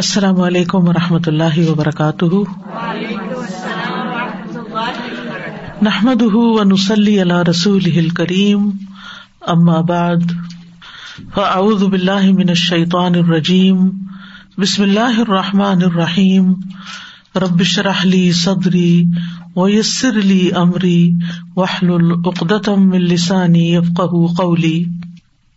السلام علیکم و رحمۃ اللہ وبرکاتہ۔ نحمد و نسلی اللہ رسول کریم ام آباد فاعوذ باللہ من الشیطان الرجیم۔ بسم اللہ الرحمٰن الرحیم۔ ربش رحلی صدری ویسر علی عمری وحل العقدم السانی یفق قولی۔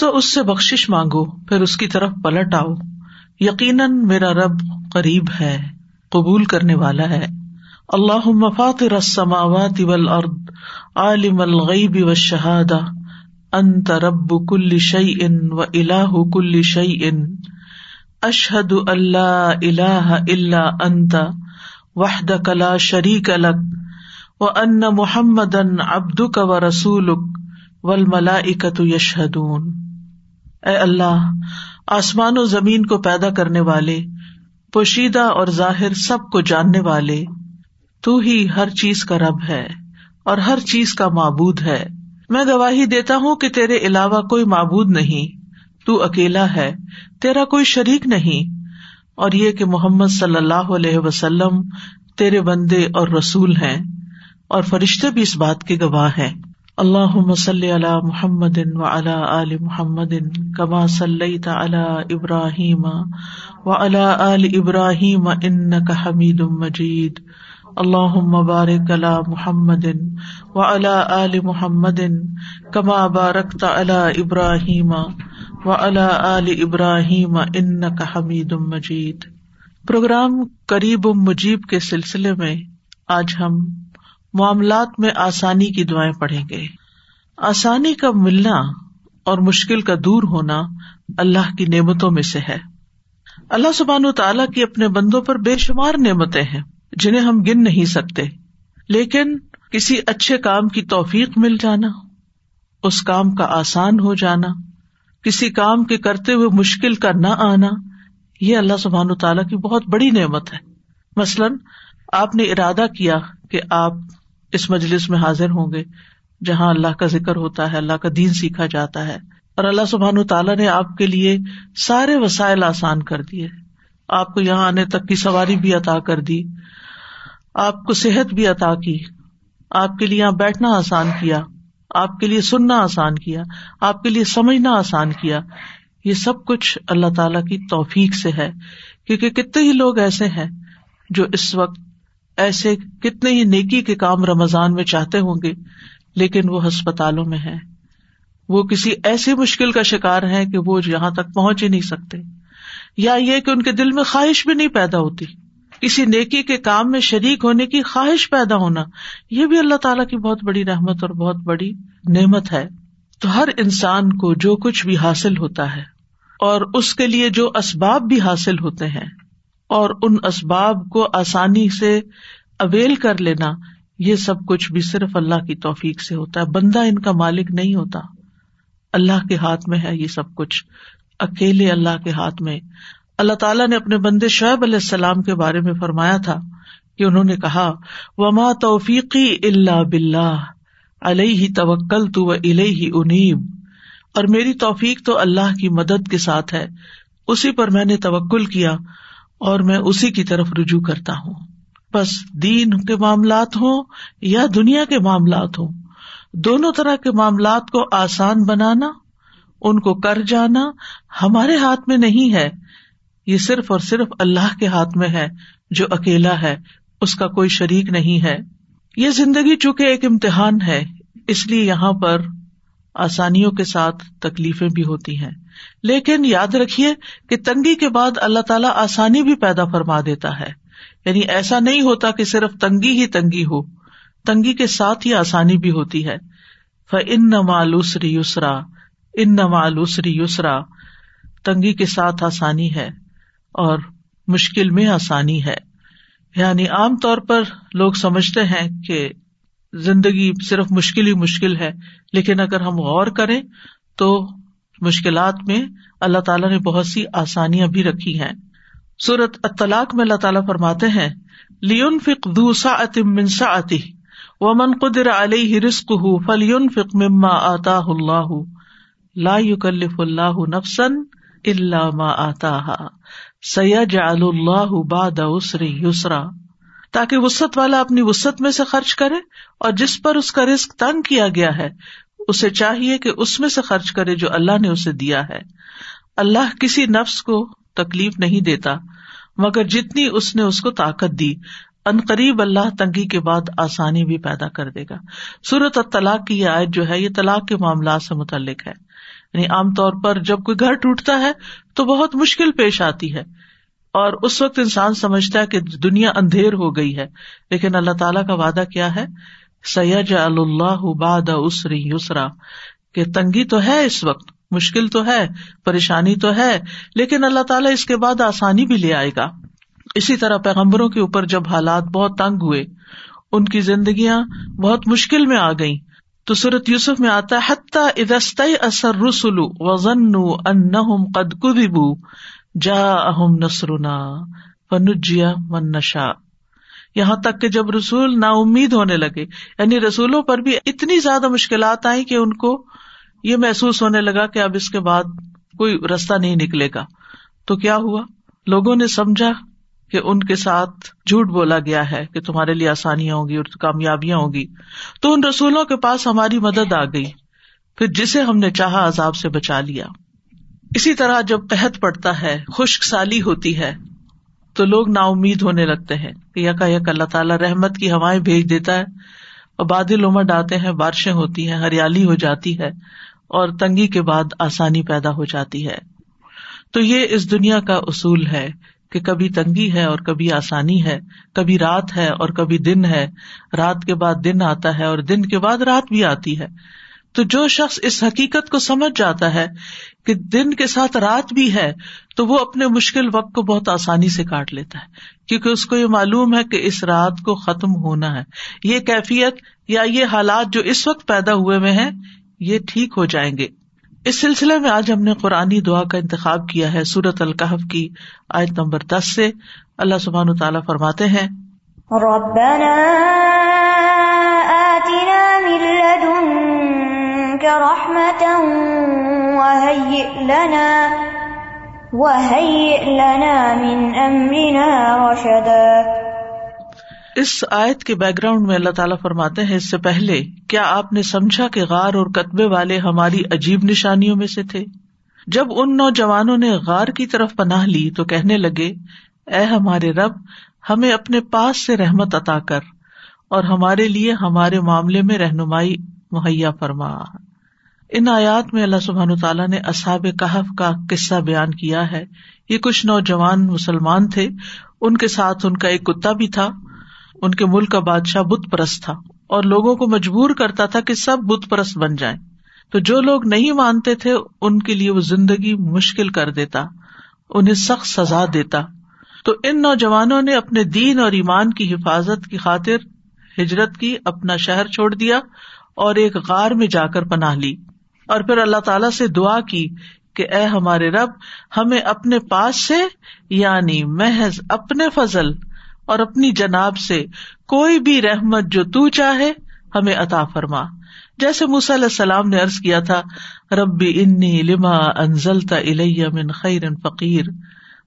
سو اس سے بخش مانگو، پھر اس کی طرف پلٹ آؤ۔ یقیناً میرا رب قریب ہے، قبول کرنے والا ہے۔ اللہ مفاطر السماوات والارض، عالم الغیب والشہادہ۔ انت رب کل شیء و الہ کل شیء۔ اشہد اللہ الہ الا انت، وحدک لا شریک لک۔ و ان محمدن عبدک و رسولک، والملائکۃ یشہدون۔ اے اللہ، آسمان و زمین کو پیدا کرنے والے، پوشیدہ اور ظاہر سب کو جاننے والے، تو ہی ہر چیز کا رب ہے اور ہر چیز کا معبود ہے۔ میں گواہی دیتا ہوں کہ تیرے علاوہ کوئی معبود نہیں، تو اکیلا ہے، تیرا کوئی شریک نہیں۔ اور یہ کہ محمد صلی اللہ علیہ وسلم تیرے بندے اور رسول ہیں اور فرشتے بھی اس بات کے گواہ ہیں۔ اللہ مسلی علی محمد و علا علی محمد کما صلی تعلی ابراہیم و علا عل ابراہیم ان کا حمید مجید. اللہ مبارک علی محمد و علا عل محمد کما بارک تعلی ابراہیم و علا عل ابراہیم ان کا حمید مجید. پروگرام قریب مجیب کے سلسلے میں آج ہم معاملات میں آسانی کی دعائیں پڑھیں گے۔ آسانی کا ملنا اور مشکل کا دور ہونا اللہ کی نعمتوں میں سے ہے۔ اللہ سبحان و تعالیٰ کی اپنے بندوں پر بے شمار نعمتیں ہیں، جنہیں ہم گن نہیں سکتے۔ لیکن کسی اچھے کام کی توفیق مل جانا، اس کام کا آسان ہو جانا، کسی کام کے کرتے ہوئے مشکل کا نہ آنا، یہ اللہ سبحان و تعالیٰ کی بہت بڑی نعمت ہے۔ مثلاً، آپ نے ارادہ کیا کہ آپ اس مجلس میں حاضر ہوں گے جہاں اللہ کا ذکر ہوتا ہے، اللہ کا دین سیکھا جاتا ہے۔ اور اللہ سبحان تعالیٰ نے آپ کے لیے سارے وسائل آسان کر دیے۔ آپ کو یہاں آنے تک کی سواری بھی عطا کر دی۔ آپ کو صحت بھی عطا کی۔ آپ کے لیے یہاں بیٹھنا آسان کیا۔ آپ کے لیے سننا آسان کیا۔ آپ کے لیے سمجھنا آسان کیا۔ یہ سب کچھ اللہ تعالی کی توفیق سے ہے۔ کیونکہ کتنے ہی لوگ ایسے ہیں جو اس وقت ایسے کتنے ہی نیکی کے کام رمضان میں چاہتے ہوں گے، لیکن وہ ہسپتالوں میں ہے وہ کسی ایسی مشکل کا شکار ہے کہ وہ یہاں تک پہنچ ہی نہیں سکتے۔ یا یہ کہ ان کے دل میں خواہش بھی نہیں پیدا ہوتی۔ کسی نیکی کے کام میں شریک ہونے کی خواہش پیدا ہونا، یہ بھی اللہ تعالیٰ کی بہت بڑی رحمت اور بہت بڑی نعمت ہے۔ تو ہر انسان کو جو کچھ بھی حاصل ہوتا ہے، اور اس کے لیے جو اسباب بھی حاصل ہوتے ہیں اور ان اسباب کو آسانی سے اویل کر لینا، یہ سب کچھ بھی صرف اللہ کی توفیق سے ہوتا ہے۔ بندہ ان کا مالک نہیں ہوتا۔ اللہ کے ہاتھ میں ہے یہ سب کچھ۔ اکیلے اللہ کے ہاتھ میں۔ اللہ تعالیٰ نے اپنے بندے شعیب علیہ السلام کے بارے میں فرمایا تھا کہ انہوں نے کہا، وما توفیقی اللہ بلّہ علیہ توکل تو الہ انیب اور میری توفیق تو اللہ کی مدد کے ساتھ ہے۔ اسی پر میں نے توکل کیا۔ اور میں اسی کی طرف رجوع کرتا ہوں۔ بس دین کے معاملات ہوں یا دنیا کے معاملات ہوں، دونوں طرح کے معاملات کو آسان بنانا، ان کو کر جانا ہمارے ہاتھ میں نہیں ہے، یہ صرف اور صرف اللہ کے ہاتھ میں ہے، جو اکیلا ہے، اس کا کوئی شریک نہیں ہے۔ یہ زندگی چونکہ ایک امتحان ہے، اس لیے یہاں پر آسانیوں کے ساتھ تکلیفیں بھی ہوتی ہیں۔ لیکن یاد رکھیے کہ تنگی کے بعد اللہ تعالیٰ آسانی بھی پیدا فرما دیتا ہے۔ یعنی ایسا نہیں ہوتا کہ صرف تنگی ہی تنگی ہو، تنگی کے ساتھ ہی آسانی بھی ہوتی ہے۔ ان نمالوسری یسرا ان نمالوسری یسرا تنگی کے ساتھ آسانی ہے اور مشکل میں آسانی ہے۔ یعنی عام طور پر لوگ سمجھتے ہیں کہ زندگی صرف مشکل ہی مشکل ہے، لیکن اگر ہم غور کریں تو مشکلات میں اللہ تعالیٰ نے بہت سی آسانیاں بھی رکھی ہیں۔ سورت اطلاق میں اللہ تعالیٰ فرماتے ہیں لیون فک دوسا اتم منسا اتی و من قدر علیہ رسک ہُ فلیون فک مما آتا اللہ لا یکلف اللہ نفسن اللہ ما آتا سید اللہ باد اسری یسرا تاکہ وسط والا اپنی وسط میں سے خرچ کرے اور جس پر اس کا رسک تنگ کیا گیا ہے اسے چاہیے کہ اس میں سے خرچ کرے جو اللہ نے اسے دیا ہے۔ اللہ کسی نفس کو تکلیف نہیں دیتا، مگر جتنی اس نے اس کو طاقت دی، ان قریب اللہ تنگی کے بعد آسانی بھی پیدا کر دے گا۔ صورت طلاق کی یہ آیت جو ہے، یہ طلاق کے معاملات سے متعلق ہے۔ یعنی عام طور پر جب کوئی گھر ٹوٹتا ہے تو بہت مشکل پیش آتی ہے۔ اور اس وقت انسان سمجھتا ہے کہ دنیا اندھیر ہو گئی ہے، لیکن اللہ تعالیٰ کا وعدہ کیا ہے؟ سید اللہ باد اسری یسرا کہ تنگی تو ہے اس وقت، مشکل تو ہے، پریشانی تو ہے، لیکن اللہ تعالیٰ اس کے بعد آسانی بھی لے آئے گا۔ اسی طرح پیغمبروں کے اوپر جب حالات بہت تنگ ہوئے، ان کی زندگیاں بہت مشکل میں آ گئی تو صورت یوسف میں آتا ہے، حتیٰ ادست اثر رسولو وزن ان قد کبو جا اہم نسرنا فنجیا من نشا یہاں تک کہ جب رسول نا امید ہونے لگے یعنی رسولوں پر بھی اتنی زیادہ مشکلات آئی کہ ان کو یہ محسوس ہونے لگا کہ اب اس کے بعد کوئی رستہ نہیں نکلے گا۔ تو کیا ہوا؟ لوگوں نے سمجھا کہ ان کے ساتھ جھوٹ بولا گیا ہے کہ تمہارے لیے آسانیاں ہوگی اور کامیابیاں ہوگی تو ان رسولوں کے پاس ہماری مدد آ گئی۔ پھر جسے ہم نے چاہا عذاب سے بچا لیا۔ اسی طرح جب قحط پڑتا ہے، خشک سالی ہوتی ہے تو لوگ نا امید ہونے لگتے ہیں کہ یکا یک اللہ تعالیٰ رحمت کی ہوائیں بھیج دیتا ہے اور بادل امٹ آتے ہیں، بارشیں ہوتی ہیں، ہریالی ہو جاتی ہے اور تنگی کے بعد آسانی پیدا ہو جاتی ہے۔ تو یہ اس دنیا کا اصول ہے کہ کبھی تنگی ہے اور کبھی آسانی ہے، کبھی رات ہے اور کبھی دن ہے۔ رات کے بعد دن آتا ہے اور دن کے بعد رات بھی آتی ہے۔ تو جو شخص اس حقیقت کو سمجھ جاتا ہے کہ دن کے ساتھ رات بھی ہے، تو وہ اپنے مشکل وقت کو بہت آسانی سے کاٹ لیتا ہے۔ کیونکہ اس کو یہ معلوم ہے کہ اس رات کو ختم ہونا ہے۔ یہ کیفیت یا یہ حالات جو اس وقت پیدا ہوئے میں ہیں، یہ ٹھیک ہو جائیں گے۔ اس سلسلے میں آج ہم نے قرآنی دعا کا انتخاب کیا ہے سورت القحف کی آیت نمبر دس سے۔ اللہ سبحان تعالیٰ فرماتے ہیں، ربنا لدنك رحمة لنا لنا من أمرنا رشدا. اس آیت کے بیک گراؤنڈ میں اللہ تعالیٰ فرماتے ہیں، اس سے پہلے کیا آپ نے سمجھا کہ غار اور کتبے والے ہماری عجیب نشانیوں میں سے تھے؟ جب ان نوجوانوں نے غار کی طرف پناہ لی تو کہنے لگے، اے ہمارے رب، ہمیں اپنے پاس سے رحمت عطا کر اور ہمارے لیے ہمارے معاملے میں رہنمائی مہیا فرما۔ ان آیات میں اللہ سبحان تعالیٰ نے اصاب کہف کا قصہ بیان کیا ہے۔ یہ کچھ نوجوان مسلمان تھے۔ ان کے ساتھ ان کا ایک کتا بھی تھا۔ ان کے ملک کا بادشاہ بت پرست تھا۔ اور لوگوں کو مجبور کرتا تھا کہ سب بت پرست بن جائیں۔ تو جو لوگ نہیں مانتے تھے، ان کے لیے وہ زندگی مشکل کر دیتا، انہیں سخت سزا دیتا۔ تو ان نوجوانوں نے اپنے دین اور ایمان کی حفاظت کی خاطر ہجرت کی، اپنا شہر چھوڑ دیا اور ایک غار میں جا کر پناہ لی۔ اور پھر اللہ تعالی سے دعا کی کہ اے ہمارے رب، ہمیں اپنے پاس سے یعنی محض اپنے فضل اور اپنی جناب سے کوئی بھی رحمت جو تو چاہے، ہمیں عطا فرما۔ جیسے علیہ السلام نے ارض کیا تھا، ربی انی لما انزلتا من خیر فقیر۔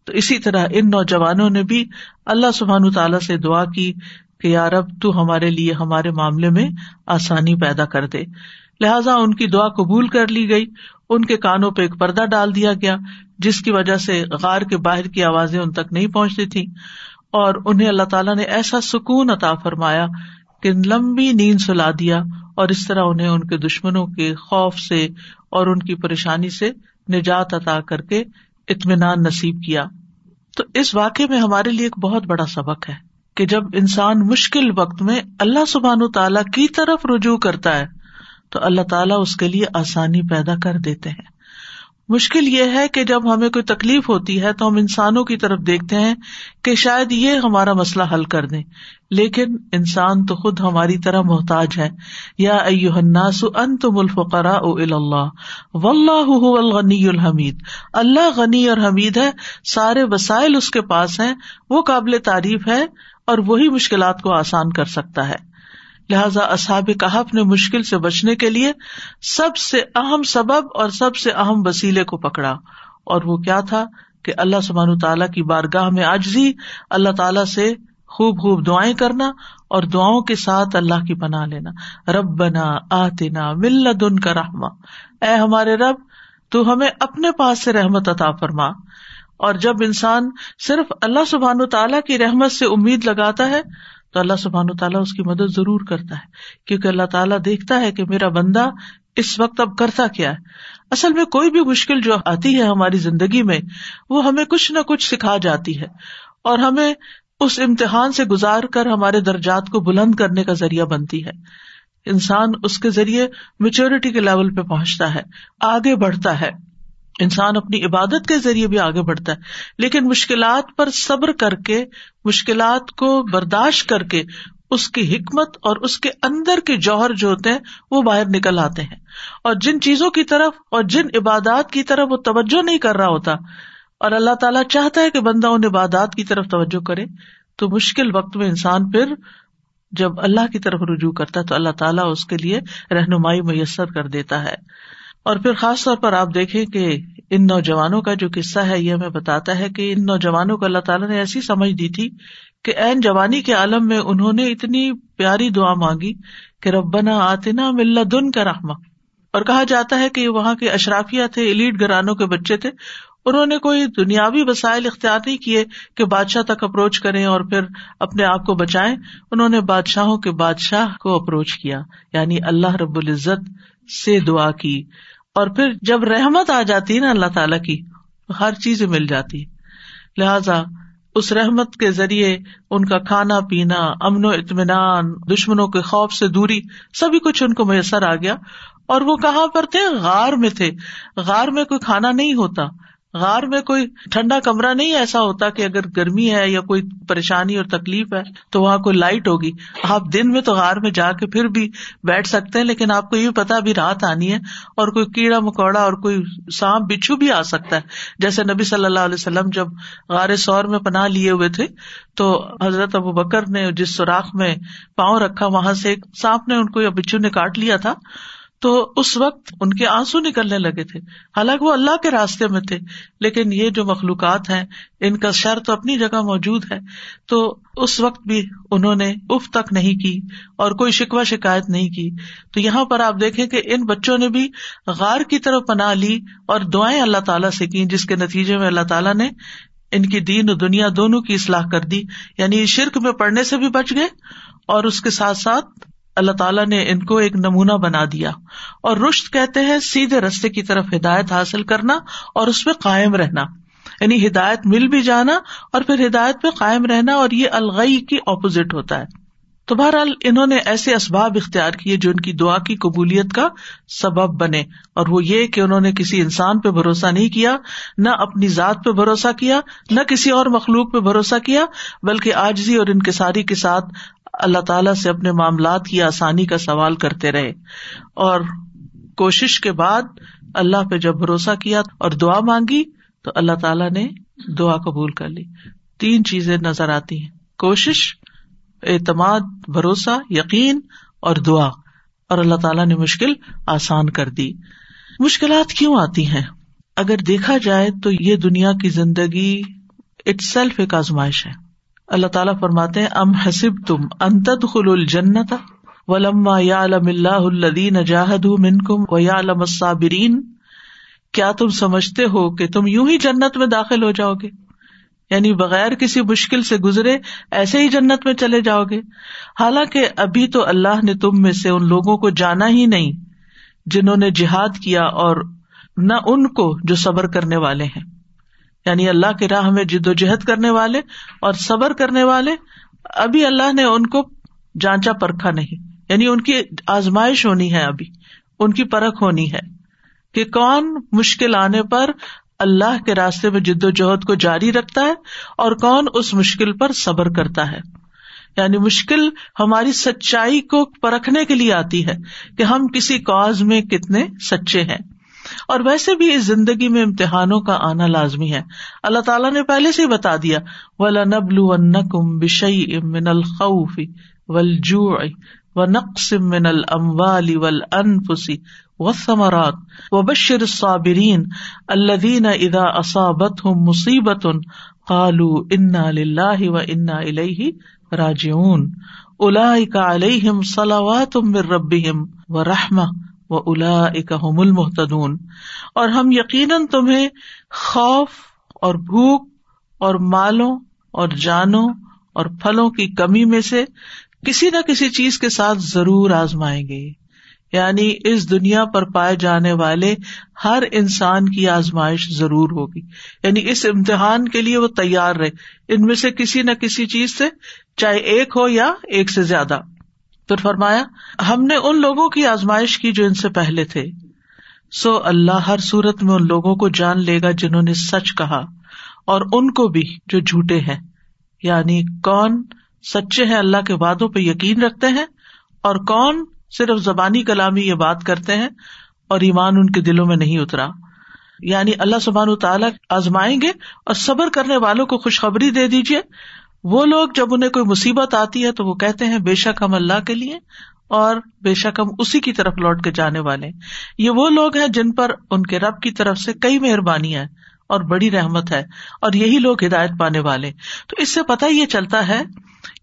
تو اسی طرح ان نوجوانوں نے بھی اللہ سبحان تعالیٰ سے دعا کی کہ یار اب تو ہمارے لیے، ہمارے معاملے میں آسانی پیدا کر دے۔ لہٰذا ان کی دعا قبول کر لی گئی۔ ان کے کانوں پہ ایک پردہ ڈال دیا گیا، جس کی وجہ سے غار کے باہر کی آوازیں ان تک نہیں پہنچتی تھی اور انہیں اللہ تعالیٰ نے ایسا سکون عطا فرمایا کہ لمبی نیند سلا دیا اور اس طرح انہیں ان کے دشمنوں کے خوف سے اور ان کی پریشانی سے نجات عطا کر کے اطمینان نصیب کیا۔ تو اس واقعے میں ہمارے لیے ایک بہت بڑا سبق ہے کہ جب انسان مشکل وقت میں اللہ سبحان تعالیٰ کی طرف رجوع کرتا ہے تو اللہ تعالیٰ اس کے لیے آسانی پیدا کر دیتے ہیں۔ مشکل یہ ہے کہ جب ہمیں کوئی تکلیف ہوتی ہے تو ہم انسانوں کی طرف دیکھتے ہیں کہ شاید یہ ہمارا مسئلہ حل کر دیں۔ لیکن انسان تو خود ہماری طرح محتاج ہے۔ یا الناس انتم الفقراء الى اللہ واللہ هو الغنی الحمید۔ اللہ غنی اور حمید ہے۔ سارے وسائل اس کے پاس ہیں۔ وہ قابل تعریف ہے اور وہی مشکلات کو آسان کر سکتا ہے۔ لہٰذا اصحاب کہف نے مشکل سے بچنے کے لیے سب سے اہم سبب اور سب سے اہم وسیلے کو پکڑا۔ اور وہ کیا تھا کہ اللہ سبحان تعالیٰ کی بارگاہ میں آجزی اللہ تعالیٰ سے خوب خوب دعائیں کرنا اور دعاؤں کے ساتھ اللہ کی پناہ لینا۔ رب بنا آتنا مل دن کا رحما اے ہمارے رب، تو ہمیں اپنے پاس سے رحمت عطا فرما۔ اور جب انسان صرف اللہ سبحان تعالیٰ کی رحمت سے امید لگاتا ہے تو اللہ سبحان و تعالیٰ اس کی مدد ضرور کرتا ہے، کیونکہ اللہ تعالیٰ دیکھتا ہے کہ میرا بندہ اس وقت اب کرتا کیا ہے۔ اصل میں کوئی بھی مشکل جو آتی ہے ہماری زندگی میں، وہ ہمیں کچھ نہ کچھ سکھا جاتی ہے۔ اور ہمیں اس امتحان سے گزار کر ہمارے درجات کو بلند کرنے کا ذریعہ بنتی ہے۔ انسان اس کے ذریعے میچورٹی کے لیول پہ پہنچتا ہے، آگے بڑھتا ہے۔ انسان اپنی عبادت کے ذریعے بھی آگے بڑھتا ہے، لیکن مشکلات پر صبر کر کے، مشکلات کو برداشت کر کے اس کی حکمت اور اس کے اندر کے جوہر جو ہوتے ہیں، وہ باہر نکل آتے ہیں۔ اور جن چیزوں کی طرف اور جن عبادات کی طرف وہ توجہ نہیں کر رہا ہوتا، اور اللہ تعالیٰ چاہتا ہے کہ بندہ ان عبادات کی طرف توجہ کرے، تو مشکل وقت میں انسان پھر جب اللہ کی طرف رجوع کرتا ہے، تو اللہ تعالیٰ اس کے لیے رہنمائی میسر کر دیتا ہے۔ اور پھر خاص طور پر آپ دیکھیں کہ ان نوجوانوں کا جو قصہ ہے، یہ ہمیں بتاتا ہے کہ ان نوجوانوں کو اللہ تعالیٰ نے ایسی سمجھ دی تھی کہ این جوانی کے عالم میں انہوں نے اتنی پیاری دعا مانگی کہ ربنا آتنا مل دن کا رحما اور کہا جاتا ہے کہ وہاں کے اشرافیہ تھے، ایلیٹ گرانوں کے بچے تھے۔ انہوں نے کوئی دنیاوی وسائل اختیار نہیں کیے کہ بادشاہ تک اپروچ کریں اور پھر اپنے آپ کو بچائیں۔ انہوں نے بادشاہوں کے بادشاہ کو اپروچ کیا یعنی اللہ رب العزت سے دعا کی۔ اور پھر جب رحمت آ جاتی ہے نا اللہ تعالی کی ہر چیز مل جاتی لہذا اس رحمت کے ذریعے ان کا کھانا پینا، امن و اطمینان، دشمنوں کے خوف سے دوری، سبھی کچھ ان کو میسر آ گیا۔ اور وہ کہاں پر تھے؟ غار میں تھے۔ غار میں کوئی کھانا نہیں ہوتا۔ غار میں کوئی ٹھنڈا کمرہ نہیں ایسا ہوتا کہ اگر گرمی ہے یا کوئی پریشانی اور تکلیف ہے تو وہاں کوئی لائٹ ہوگی۔ آپ دن میں تو غار میں جا کے پھر بھی بیٹھ سکتے ہیں، لیکن آپ کو یہ پتا بھی رات آنی ہے اور کوئی کیڑا مکوڑا اور کوئی سانپ، بچھو بھی آ سکتا ہے۔ جیسے نبی صلی اللہ علیہ وسلم جب غار سور میں پناہ لیے ہوئے تھے، تو حضرت ابو بکر نے جس سوراخ میں پاؤں رکھا، وہاں سے ایک سانپ نے ان کو یا بچھو نے کاٹ لیا تھا۔ تو اس وقت ان کے آنسو نکلنے لگے تھے۔ حالانکہ وہ اللہ کے راستے میں تھے، لیکن یہ جو مخلوقات ہیں، ان کا شر تو اپنی جگہ موجود ہے۔ تو اس وقت بھی انہوں نے اف تک نہیں کی اور کوئی شکوہ شکایت نہیں کی۔ تو یہاں پر آپ دیکھیں کہ ان بچوں نے بھی غار کی طرف پناہ لی اور دعائیں اللہ تعالیٰ سے کی جس کے نتیجے میں اللہ تعالیٰ نے ان کی دین و دنیا دونوں کی اصلاح کر دی۔ یعنی شرک میں پڑھنے سے بھی بچ گئے اور اس کے ساتھ ساتھ اللہ تعالیٰ نے ان کو ایک نمونہ بنا دیا اور رشت کہتے ہیں سیدھے رستے کی طرف ہدایت حاصل کرنا اور اس پہ قائم رہنا۔ یعنی ہدایت مل بھی جانا اور پھر ہدایت پہ قائم رہنا اور یہ الغئی کی اپوزٹ ہوتا ہے۔ تو بہرحال انہوں نے ایسے اسباب اختیار کیے جو ان کی دعا کی قبولیت کا سبب بنے اور وہ یہ کہ انہوں نے کسی انسان پہ بھروسہ نہیں کیا، نہ اپنی ذات پہ بھروسہ کیا، نہ کسی اور مخلوق پہ بھروسہ کیا، بلکہ آجزی اور انکساری کے ساتھ اللہ تعالیٰ سے اپنے معاملات کی آسانی کا سوال کرتے رہے اور کوشش کے بعد اللہ پہ جب بھروسہ کیا اور دعا مانگی تو اللہ تعالیٰ نے دعا قبول کر لی۔ تین چیزیں نظر آتی ہیں۔ کوشش، اعتماد، بھروسہ، یقین اور دعا۔ اور اللہ تعالیٰ نے مشکل آسان کر دی۔ مشکلات کیوں آتی ہیں؟ اگر دیکھا جائے تو یہ دنیا کی زندگی اٹ سیلف ایک آزمائش ہے۔ اللہ تعالیٰ فرماتے ہیں، ام حسب تم انتد خل الجنت ولما یا علم اللہ الدین جاہد من کم و یا علم الصابرین۔ کیا تم سمجھتے ہو کہ تم یوں ہی جنت میں داخل ہو جاؤ گے؟ یعنی بغیر کسی مشکل سے گزرے ایسے ہی جنت میں چلے جاؤ گے؟ حالانکہ ابھی تو اللہ نے تم میں سے ان لوگوں کو جانا ہی نہیں، جنہوں نے جہاد کیا اور نہ ان کو جو صبر کرنے والے ہیں۔ یعنی اللہ کی راہ میں جد و جہد کرنے والے اور صبر کرنے والے، ابھی اللہ نے ان کو جانچا پرکھا نہیں۔ یعنی ان کی آزمائش ہونی ہے ابھی، ان کی پرکھ ہونی ہے کہ کون مشکل آنے پر اللہ کے راستے میں جد و جہد کو جاری رکھتا ہے اور کون اس مشکل پر صبر کرتا ہے۔ یعنی مشکل ہماری سچائی کو پرکھنے کے لیے آتی ہے کہ ہم کسی کاز میں کتنے سچے ہیں۔ اور ویسے بھی اس زندگی میں امتحانوں کا آنا لازمی ہے۔ اللہ تعالیٰ نے پہلے سے بتا دیا ولا نبلو کم بشئی من الخوف ولجو و نقص من الموال ول انفسی و ثمرات و بشر صابرین الدین ادا اصابت ہوں مصیبت قالو انا لاہ و انا الہ راجعون۔ اولئک علیہم صلوات من ربهم و رحمہ و الا اکم المحتدون اور ہم یقیناً تمہیں خوف اور بھوک اور مالوں اور جانوں اور پھلوں کی کمی میں سے کسی نہ کسی چیز کے ساتھ ضرور آزمائیں گے۔ یعنی اس دنیا پر پائے جانے والے ہر انسان کی آزمائش ضرور ہوگی۔ یعنی اس امتحان کے لیے وہ تیار رہے۔ ان میں سے کسی نہ کسی چیز سے چاہے ایک ہو یا ایک سے زیادہ۔ پھر فرمایا، ہم نے ان لوگوں کی آزمائش کی جو ان سے پہلے تھے۔ سو اللہ ہر صورت میں ان لوگوں کو جان لے گا جنہوں نے سچ کہا، اور ان کو بھی جو جھوٹے ہیں۔ یعنی کون سچے ہیں اللہ کے وادوں پہ یقین رکھتے ہیں، اور کون صرف زبانی کلامی یہ بات کرتے ہیں اور ایمان ان کے دلوں میں نہیں اترا۔ یعنی اللہ سبحان تعالیٰ آزمائیں گے اور صبر کرنے والوں کو خوشخبری دے دیجیے وہ لوگ جب انہیں کوئی مصیبت آتی ہے تو وہ کہتے ہیں بے شک ہم اللہ کے لیے اور بے شک ہم اسی کی طرف لوٹ کے جانے والے۔ یہ وہ لوگ ہیں جن پر ان کے رب کی طرف سے کئی مہربانی ہے اور بڑی رحمت ہے اور یہی لوگ ہدایت پانے والے۔ تو اس سے پتا یہ چلتا ہے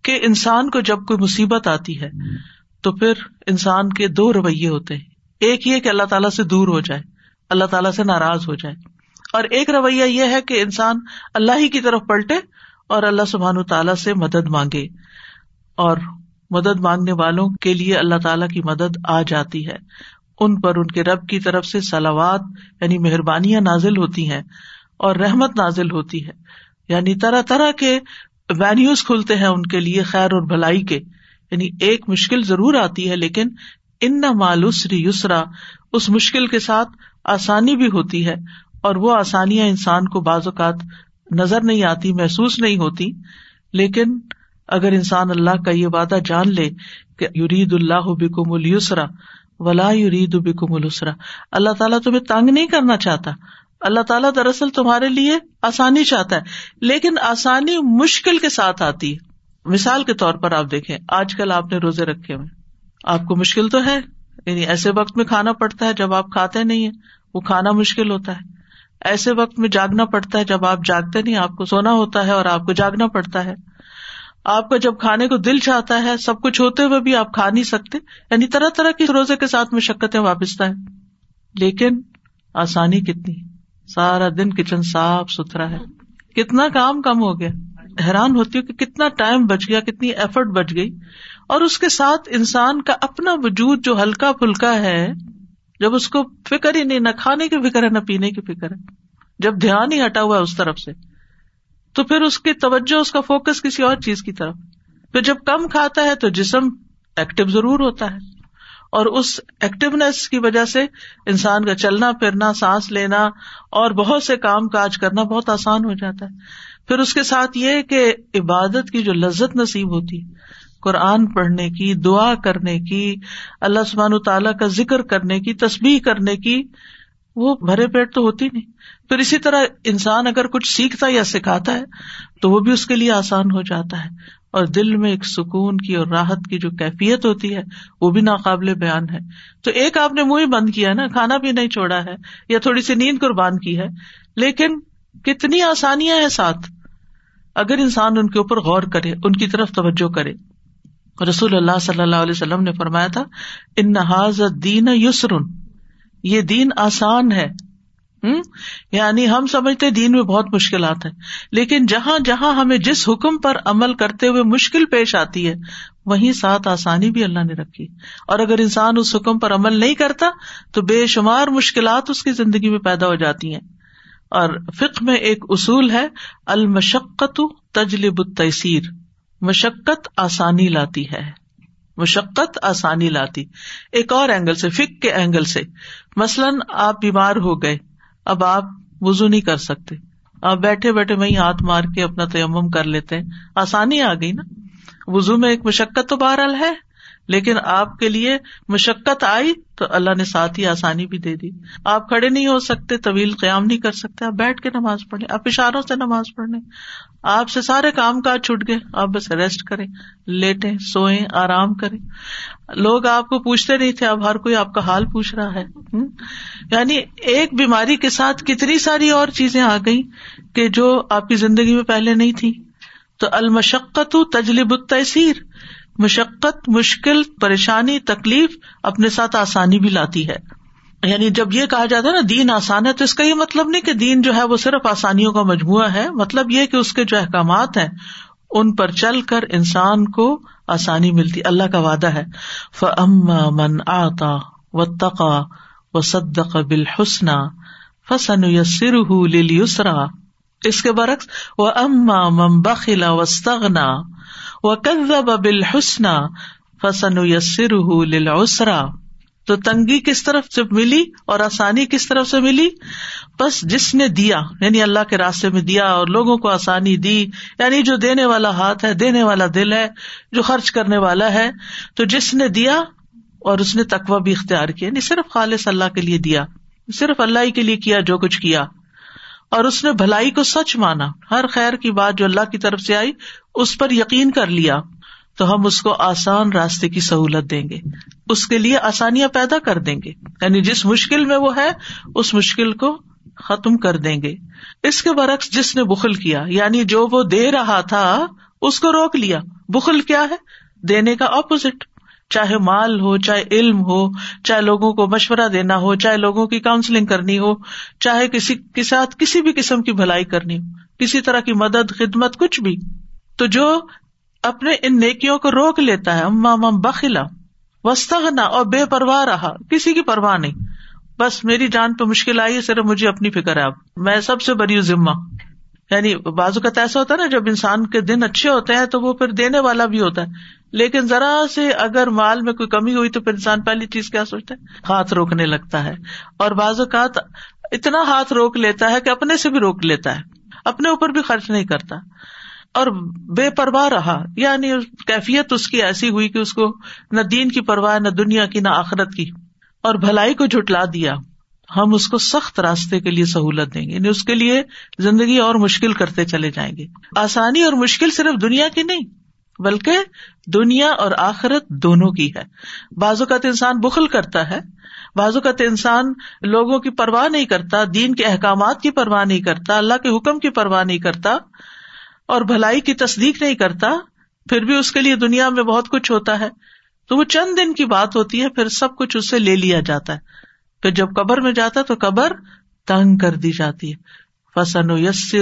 کہ انسان کو جب کوئی مصیبت آتی ہے تو پھر انسان کے دو رویے ہوتے ہیں۔ ایک یہ کہ اللہ تعالیٰ سے دور ہو جائے، اللہ تعالیٰ سے ناراض ہو جائے۔ اور ایک رویہ یہ ہے کہ انسان اللہ ہی کی طرف پلٹے اور اللہ سبحان تعالیٰ سے مدد مانگے اور مدد مانگنے والوں کے لیے اللہ تعالیٰ کی مدد آ جاتی ہے۔ ان پر ان کے رب کی طرف سے سلاوات یعنی مہربانیاں نازل ہوتی ہیں اور رحمت نازل ہوتی ہے۔ یعنی طرح طرح کے وینیوز کھلتے ہیں ان کے لیے خیر اور بھلائی کے۔ یعنی ایک مشکل ضرور آتی ہے لیکن ان نہ مالوسری یسرا، اس مشکل کے ساتھ آسانی بھی ہوتی ہے اور وہ آسانیاں انسان کو بعض اوقات نظر نہیں آتی، محسوس نہیں ہوتی، لیکن اگر انسان اللہ کا یہ وعدہ جان لے کہ یرید اللہ بکم السرا ولا یرید بکم السرا اللہ تعالیٰ تمہیں تنگ نہیں کرنا چاہتا۔ اللہ تعالیٰ دراصل تمہارے لیے آسانی چاہتا ہے، لیکن آسانی مشکل کے ساتھ آتی ہے۔ مثال کے طور پر آپ دیکھیں، آج کل آپ نے روزے رکھے ہوئے۔ آپ کو مشکل تو ہے یعنی ایسے وقت میں کھانا پڑتا ہے جب آپ کھاتے نہیں ہے وہ کھانا مشکل ہوتا ہے۔ ایسے وقت میں جاگنا پڑتا ہے جب آپ جاگتے نہیں، آپ کو سونا ہوتا ہے اور آپ کو جاگنا پڑتا ہے۔ آپ کا جب کھانے کو دل چاہتا ہے، سب کچھ ہوتے ہوئے بھی آپ کھا نہیں سکتے۔ یعنی طرح طرح کی روزے کے ساتھ مشقتیں واپستا ہے لیکن آسانی کتنی۔ سارا دن کچن صاف ستھرا ہے۔ کتنا کام کم ہو گیا۔ حیران ہوتی ہوں کہ کتنا ٹائم بچ گیا، کتنی ایفرٹ بچ گئی۔ اور اس کے ساتھ انسان کا اپنا وجود جو ہلکا پھلکا ہے جب اس کو فکر ہی نہیں، نہ کھانے کی فکر ہے، نہ پینے کی فکر ہے۔ جب دھیان ہی ہٹا ہوا ہے اس طرف سے، تو پھر اس کی توجہ، اس کا فوکس کسی اور چیز کی طرف۔ پھر جب کم کھاتا ہے تو جسم ایکٹیو ضرور ہوتا ہے۔ اور اس ایکٹیونیس کی وجہ سے انسان کا چلنا، پھرنا، سانس لینا اور بہت سے کام کاج کرنا بہت آسان ہو جاتا ہے۔ پھر اس کے ساتھ یہ کہ عبادت کی جو لذت نصیب ہوتی قرآن پڑھنے کی، دعا کرنے کی، اللہ سبحان تعالیٰ کا ذکر کرنے کی تصبیح کرنے کی، وہ بھرے پیٹ تو ہوتی نہیں۔ پھر اسی طرح انسان اگر کچھ سیکھتا یا سکھاتا ہے، تو وہ بھی اس کے لیے آسان ہو جاتا ہے۔ اور دل میں ایک سکون کی اور راحت کی جو کیفیت ہوتی ہے، وہ بھی ناقابل بیان ہے۔ تو ایک آپ نے منہ ہی بند کیا نا، کھانا بھی نہیں چھوڑا ہے، یا تھوڑی سی نیند قربان کی ہے۔ لیکن کتنی آسانیاں ہیں ساتھ۔ اگر انسان ان کے اوپر غور کرے، ان کی طرف توجہ کرے۔ رسول اللہ صلی اللہ علیہ وسلم نے فرمایا تھا، ان نہاز دین یسرن. یہ دین آسان ہے۔ یعنی ہم سمجھتے دین میں بہت مشکلات ہیں۔ لیکن جہاں جہاں ہمیں جس حکم پر عمل کرتے ہوئے مشکل پیش آتی ہے، وہیں ساتھ آسانی بھی اللہ نے رکھی۔ اور اگر انسان اس حکم پر عمل نہیں کرتا، تو بے شمار مشکلات اس کی زندگی میں پیدا ہو جاتی ہیں۔ اور فکر میں ایک اصول ہے المشقت تجلب التیسیر۔ مشقت آسانی لاتی ہے۔ مشقت آسانی لاتی۔ ایک اور اینگل سے، فک کے اینگل سے۔ مثلاً آپ بیمار ہو گئے، اب آپ وزو نہیں کر سکتے۔ آپ بیٹھے بیٹھے وہیں ہاتھ مار کے اپنا تیمم کر لیتے ہیں۔ آسانی آ گئی نا۔ وزو میں ایک مشقت تو بہرحال ہے، لیکن آپ کے لیے مشقت آئی تو اللہ نے ساتھ ہی آسانی بھی دے دی۔ آپ کھڑے نہیں ہو سکتے، طویل قیام نہیں کر سکتے۔ آپ بیٹھ کے نماز پڑھیں، آپ اشاروں سے نماز پڑھنے آپ سے سارے کام کاج چھٹ گئے۔ آپ بس ریسٹ کریں، لیٹیں، سوئیں، آرام کریں۔ لوگ آپ کو پوچھتے نہیں تھے، اب ہر کوئی آپ کا حال پوچھ رہا ہے۔ یعنی ایک بیماری کے ساتھ کتنی ساری اور چیزیں آ گئی کہ جو آپ کی زندگی میں پہلے نہیں تھی۔ تو المشقت تجلب التحصیر مشقت، مشکل، پریشانی، تکلیف اپنے ساتھ آسانی بھی لاتی ہے۔ یعنی جب یہ کہا جاتا ہے نا دین آسان ہے تو اس کا یہ مطلب نہیں کہ دین جو ہے وہ صرف آسانیوں کا مجموعہ ہے۔ مطلب یہ کہ اس کے جو احکامات ہیں، ان پر چل کر انسان کو آسانی ملتی، اللہ کا وعدہ ہے۔ من آتا و تقا و صدق بال حسنا فسن یسر یسرا اس کے برعکس وہ اما مم بخلا وسطنا وہ کزب بل حسنا فسن یسر لسرا تو تنگی کس طرف سے ملی اور آسانی کس طرف سے ملی؟ بس جس نے دیا یعنی اللہ کے راستے میں دیا اور لوگوں کو آسانی دی یعنی جو دینے والا ہاتھ ہے، دینے والا دل ہے، جو خرچ کرنے والا ہے، تو جس نے دیا اور اس نے تقوا بھی اختیار کیا یعنی صرف خالص اللہ کے لیے دیا، صرف اللہ ہی کے لیے کیا جو کچھ کیا۔ اور اس نے بھلائی کو سچ مانا، ہر خیر کی بات جو اللہ کی طرف سے آئی، اس پر یقین کر لیا، تو ہم اس کو آسان راستے کی سہولت دیں گے۔ اس کے لیے آسانیاں پیدا کر دیں گے۔ یعنی جس مشکل میں وہ ہے، اس مشکل کو ختم کر دیں گے۔ اس کے برعکس جس نے بخل کیا یعنی جو وہ دے رہا تھا، اس کو روک لیا۔ بخل کیا ہے؟ دینے کا اپوزٹ چاہے مال ہو، چاہے علم ہو، چاہے لوگوں کو مشورہ دینا ہو، چاہے لوگوں کی کاؤنسلنگ کرنی ہو، چاہے کسی کے ساتھ کسی بھی قسم کی بھلائی کرنی ہو، کسی طرح کی مدد، خدمت، کچھ بھی۔ تو جو اپنے ان نیکیوں کو روک لیتا ہے اما مم بخلا وسطنا اور بے پرواہ رہا۔ کسی کی پرواہ نہیں۔ بس میری جان پہ مشکل آئی ہے، صرف مجھے اپنی فکر ہے۔ اب میں سب سے بری ذمہ۔ یعنی بازو کا ایسا ہوتا ہے نا، جب انسان کے دن اچھے ہوتے ہیں تو وہ پھر دینے والا بھی ہوتا ہے۔ لیکن ذرا سے اگر مال میں کوئی کمی ہوئی تو پھر انسان پہلی چیز کیا سوچتا ہے؟ ہاتھ روکنے لگتا ہے۔ اور بعض اوقات اتنا ہاتھ روک لیتا ہے کہ اپنے سے بھی روک لیتا ہے۔ اپنے اوپر بھی خرچ نہیں کرتا۔ اور بے پرواہ رہا۔ یعنی کیفیت اس کی ایسی ہوئی کہ اس کو نہ دین کی پرواہ، نہ دنیا کی، نہ آخرت کی۔ اور بھلائی کو جھٹلا دیا۔ ہم اس کو سخت راستے کے لیے سہولت دیں گے۔ یعنی اس کے لیے زندگی اور مشکل کرتے چلے جائیں گے۔ آسانی اور مشکل صرف دنیا کی نہیں، بلکہ دنیا اور آخرت دونوں کی ہے۔ بعض اوقات انسان بخل کرتا ہے، بعض اوقات انسان لوگوں کی پرواہ نہیں کرتا، دین کے احکامات کی پرواہ نہیں کرتا، اللہ کے حکم کی پرواہ نہیں کرتا۔ اور بھلائی کی تصدیق نہیں کرتا، پھر بھی اس کے لیے دنیا میں بہت کچھ ہوتا ہے۔ تو وہ چند دن کی بات ہوتی ہے، پھر سب کچھ اس سے لے لیا جاتا ہے۔ پھر جب قبر میں جاتا تو قبر تنگ کر دی جاتی ہے۔ فسن یس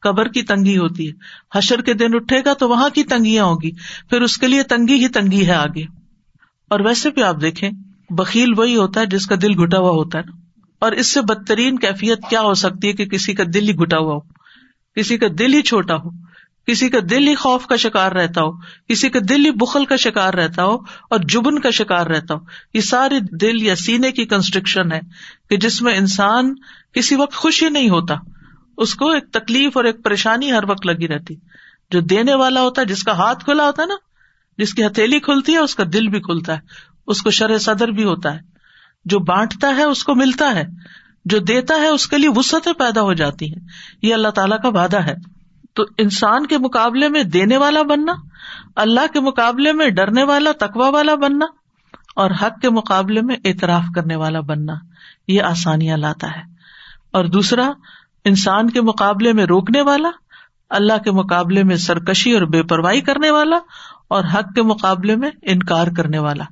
قبر کی تنگی ہوتی ہے۔ حشر کے دن اٹھے گا تو وہاں کی تنگیاں ہوگی پھر اس کے لیے تنگی ہی تنگی ہے آگے۔ اور ویسے بھی آپ دیکھیں بکیل وہی ہوتا ہے جس کا دل گٹا ہوا ہوتا ہے نا۔ اور اس سے بدترین کیفیت کیا ہو سکتی ہے کہ کسی کا دل ہی گٹا ہوا ہو؟ کسی کا دل ہی چھوٹا ہو، کسی کا دل ہی خوف کا شکار رہتا ہو، کسی کا دل ہی بخل کا شکار رہتا ہو اور جبن کا شکار رہتا ہو۔ یہ سارے دل یا سینے کی کنسٹرکشن ہے کہ جس میں انسان کسی وقت خوش ہی نہیں ہوتا۔ اس کو ایک تکلیف اور ایک پریشانی ہر وقت لگی رہتی۔ جو دینے والا ہوتا ہے، جس کا ہاتھ کھلا ہوتا ہے نا، جس کی ہتھیلی کھلتی ہے، اس کا دل بھی کھلتا ہے۔ اس کو شرح صدر بھی ہوتا ہے۔ جو بانٹتا ہے، اس کو ملتا ہے۔ جو دیتا ہے اس کے لیے وسطیں پیدا ہو جاتی ہیں۔ یہ اللہ تعالیٰ کا وعدہ ہے۔ تو انسان کے مقابلے میں دینے والا بننا، اللہ کے مقابلے میں ڈرنے والا تقوا والا بننا اور حق کے مقابلے میں اعتراف کرنے والا بننا، یہ آسانیاں لاتا ہے۔ اور دوسرا، انسان کے مقابلے میں روکنے والا، اللہ کے مقابلے میں سرکشی اور بے پرواہی کرنے والا اور حق کے مقابلے میں انکار کرنے والا۔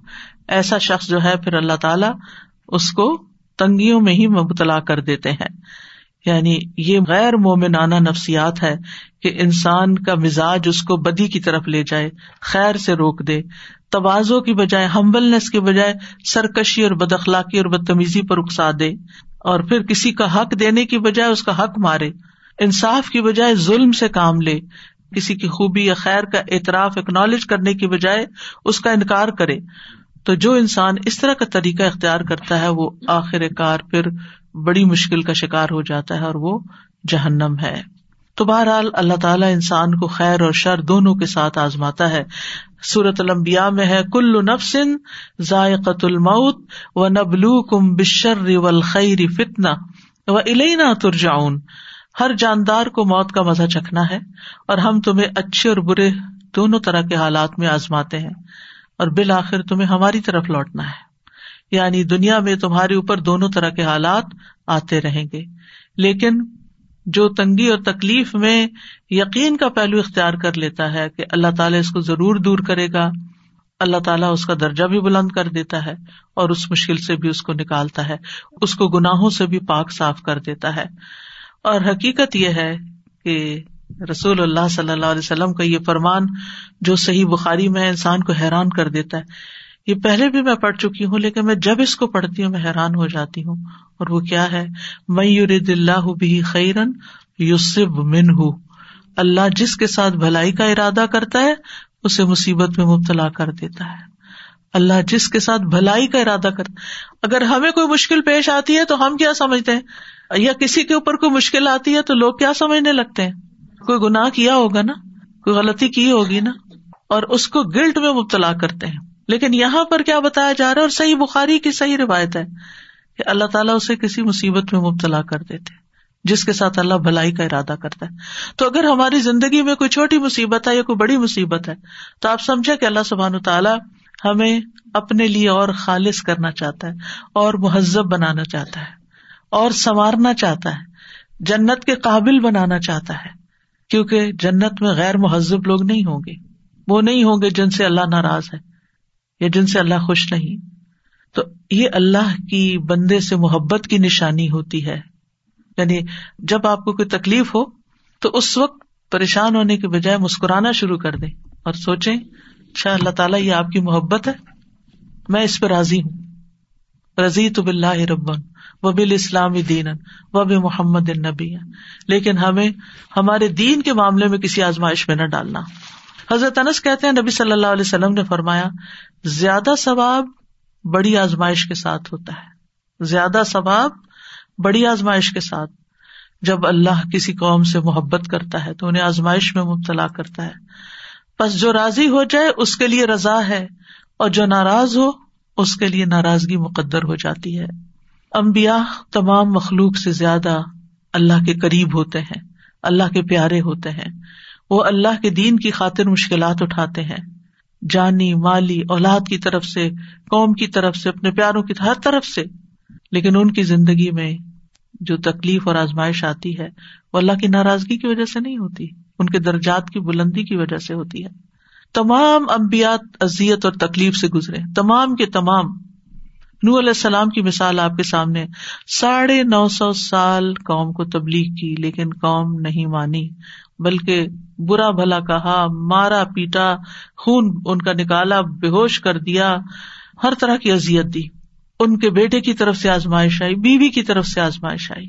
ایسا شخص جو ہے، پھر اللہ تعالیٰ اس کو تنگیوں میں ہی مبتلا کر دیتے ہیں۔ یعنی یہ غیر مومنانہ نفسیات ہے کہ انسان کا مزاج اس کو بدی کی طرف لے جائے، خیر سے روک دے۔ توازوں کی بجائے، ہمبلنس کی بجائے سرکشی اور بد اخلاقی اور بدتمیزی پر اکسا دے۔ اور پھر کسی کا حق دینے کی بجائے اس کا حق مارے۔ انصاف کی بجائے ظلم سے کام لے۔ کسی کی خوبی یا خیر کا اعتراف اکنالج کرنے کی بجائے اس کا انکار کرے۔ تو جو انسان اس طرح کا طریقہ اختیار کرتا ہے، وہ آخر کار پھر بڑی مشکل کا شکار ہو جاتا ہے اور وہ جہنم ہے۔ تو بہرحال اللہ تعالیٰ انسان کو خیر اور شر دونوں کے ساتھ آزماتا ہے۔ سورت المبیا میں ہے، کل نفسن ذائقت المعت و نبلو کم بشر و خیر فتنا و الینا ترجاؤن ہر جاندار کو موت کا مزہ چکھنا ہے اور ہم تمہیں اچھے اور برے دونوں طرح کے حالات میں آزماتے ہیں۔ اور بالآخر تمہیں ہماری طرف لوٹنا ہے۔ یعنی دنیا میں تمہارے اوپر دونوں طرح کے حالات آتے رہیں گے۔ لیکن جو تنگی اور تکلیف میں یقین کا پہلو اختیار کر لیتا ہے کہ اللہ تعالیٰ اس کو ضرور دور کرے گا، اللہ تعالیٰ اس کا درجہ بھی بلند کر دیتا ہے اور اس مشکل سے بھی اس کو نکالتا ہے، اس کو گناہوں سے بھی پاک صاف کر دیتا ہے۔ اور حقیقت یہ ہے کہ رسول اللہ صلی اللہ علیہ وسلم کا یہ فرمان جو صحیح بخاری میں انسان کو حیران کر دیتا ہے۔ یہ پہلے بھی میں پڑھ چکی ہوں، لیکن میں جب اس کو پڑھتی ہوں، میں حیران ہو جاتی ہوں۔ اور وہ کیا ہے؟ میں یورد اللہ بھی خیرن یوسف من ہوں اللہ جس کے ساتھ بھلائی کا ارادہ کرتا ہے، اسے مصیبت میں مبتلا کر دیتا ہے۔ اللہ جس کے ساتھ بھلائی کا ارادہ کرتا اگر ہمیں کوئی مشکل پیش آتی ہے تو ہم کیا سمجھتے ہیں؟ یا کسی کے اوپر کوئی مشکل آتی ہے تو لوگ کیا سمجھنے لگتے ہیں؟ کوئی گناہ کیا ہوگا نا، کوئی غلطی کی ہوگی نا، اور اس کو گلٹ میں مبتلا کرتے ہیں۔ لیکن یہاں پر کیا بتایا جا رہا ہے اور صحیح بخاری کی صحیح روایت ہے کہ اللہ تعالیٰ اسے کسی مصیبت میں مبتلا کر دیتے جس کے ساتھ اللہ بھلائی کا ارادہ کرتا ہے۔ تو اگر ہماری زندگی میں کوئی چھوٹی مصیبت ہے یا کوئی بڑی مصیبت ہے، تو آپ سمجھے کہ اللہ سبحان تعالیٰ ہمیں اپنے لیے اور خالص کرنا چاہتا ہے، اور مہذب بنانا چاہتا ہے، اور سنوارنا چاہتا ہے، جنت کے قابل بنانا چاہتا ہے۔ کیونکہ جنت میں غیر مہذب لوگ نہیں ہوں گے۔ وہ نہیں ہوں گے جن سے اللہ ناراض ہے یا جن سے اللہ خوش نہیں۔ تو یہ اللہ کی بندے سے محبت کی نشانی ہوتی ہے۔ یعنی جب آپ کو کوئی تکلیف ہو تو اس وقت پریشان ہونے کے بجائے مسکرانا شروع کر دیں اور سوچیں اچھا اللہ تعالیٰ یہ آپ کی محبت ہے۔ میں اس پہ راضی ہوں۔ رضی تو بلّہ ربن و بال اسلامی دین و بے محمد النبی لیکن ہمیں ہمارے دین کے معاملے میں کسی آزمائش میں نہ ڈالنا۔ حضرت انس کہتے ہیں، نبی صلی اللہ علیہ وسلم نے فرمایا، زیادہ ثواب بڑی آزمائش کے ساتھ ہوتا ہے۔ زیادہ ثواب بڑی آزمائش کے ساتھ۔ جب اللہ کسی قوم سے محبت کرتا ہے تو انہیں آزمائش میں مبتلا کرتا ہے۔ بس جو راضی ہو جائے، اس کے لیے رضا ہے، اور جو ناراض ہو، اس کے لیے ناراضگی مقدر ہو جاتی ہے۔ امبیا تمام مخلوق سے زیادہ اللہ کے قریب ہوتے ہیں، اللہ کے پیارے ہوتے ہیں۔ وہ اللہ کے دین کی خاطر مشکلات اٹھاتے ہیں۔ جانی، مالی، اولاد کی طرف سے، قوم کی طرف سے، اپنے پیاروں کی ہر طرف سے۔ لیکن ان کی زندگی میں جو تکلیف اور آزمائش آتی ہے، وہ اللہ کی ناراضگی کی وجہ سے نہیں ہوتی، ان کے درجات کی بلندی کی وجہ سے ہوتی ہے۔ تمام امبیات ازیت اور تکلیف سے گزرے، تمام کے تمام نور علیہ السلام کی مثال آپ کے سامنے، ساڑھے نو سو سال قوم کو تبلیغ کی، لیکن قوم نہیں مانی، بلکہ برا بھلا کہا، مارا، پیٹا، خون ان کا نکالا بے ہوش کر دیا، ہر طرح کی ازیت دی۔ ان کے بیٹے کی طرف سے آزمائش آئی، بیوی کی طرف سے آزمائش آئی۔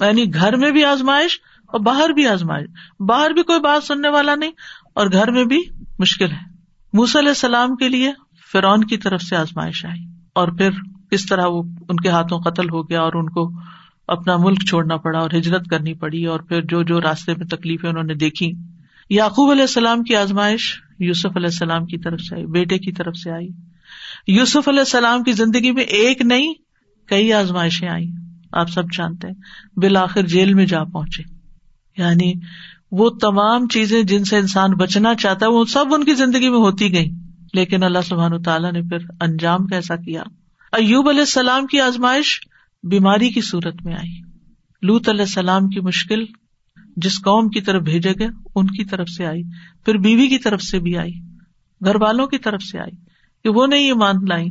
یعنی گھر میں بھی آزمائش اور باہر بھی آزمائش۔ باہر بھی کوئی بات سننے والا نہیں اور گھر میں بھی مشکل ہے۔ موس علیہ السلام کے لیے فرعون کی طرف سے آزمائش آئی۔ اور پھر کس طرح وہ ان کے ہاتھوں قتل ہو گیا اور ان کو اپنا ملک چھوڑنا پڑا اور ہجرت کرنی پڑی اور پھر جو جو راستے میں تکلیفیں انہوں نے دیکھی یعقوب علیہ السلام کی آزمائش یوسف علیہ السلام کی طرف سے آئی، بیٹے کی طرف سے آئی۔ یوسف علیہ السلام کی زندگی میں ایک نہیں، کئی آزمائشیں آئی آپ سب جانتے ہیں، بالآخر جیل میں جا پہنچے۔ یعنی وہ تمام چیزیں جن سے انسان بچنا چاہتا ہے، وہ سب ان کی زندگی میں ہوتی گئی لیکن اللہ سبحان تعالیٰ نے پھر انجام کیسا کیا؟ ایوب علیہ السلام کی آزمائش بیماری کی صورت میں آئی۔ لوت علیہ السلام کی مشکل جس قوم کی طرف بھیجے گئے، ان کی طرف سے آئی۔ پھر بیوی کی طرف سے بھی آئی۔ گھر والوں کی طرف سے آئی کہ وہ نہیں یہ مان لائی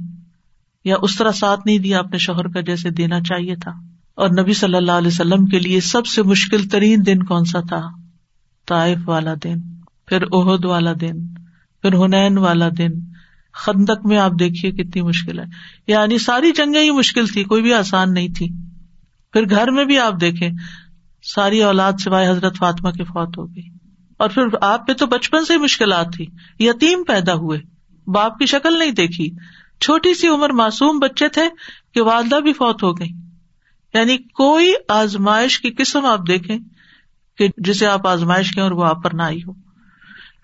یا اس طرح ساتھ نہیں دیا اپنے شوہر کا جیسے دینا چاہیے تھا۔ اور نبی صلی اللہ علیہ وسلم کے لیے سب سے مشکل ترین دن کون سا تھا؟ طائف والا دن، پھر عہد والا دن۔ پھر ہنین والا دن، خندق میں آپ دیکھیے کتنی مشکل ہے۔ یعنی ساری جنگیں ہی مشکل تھی، کوئی بھی آسان نہیں تھی۔ پھر گھر میں بھی آپ دیکھیں، ساری اولاد سوائے حضرت فاطمہ کی فوت ہو گئی۔ اور پھر آپ پہ تو بچپن سے مشکلات تھی، یتیم پیدا ہوئے۔ باپ کی شکل نہیں دیکھی۔ چھوٹی سی عمر معصوم بچے تھے کہ والدہ بھی فوت ہو گئی یعنی کوئی آزمائش کی قسم آپ دیکھیں کہ جسے آپ آزمائش کے اور وہ آپ پر نہ آئی ہو۔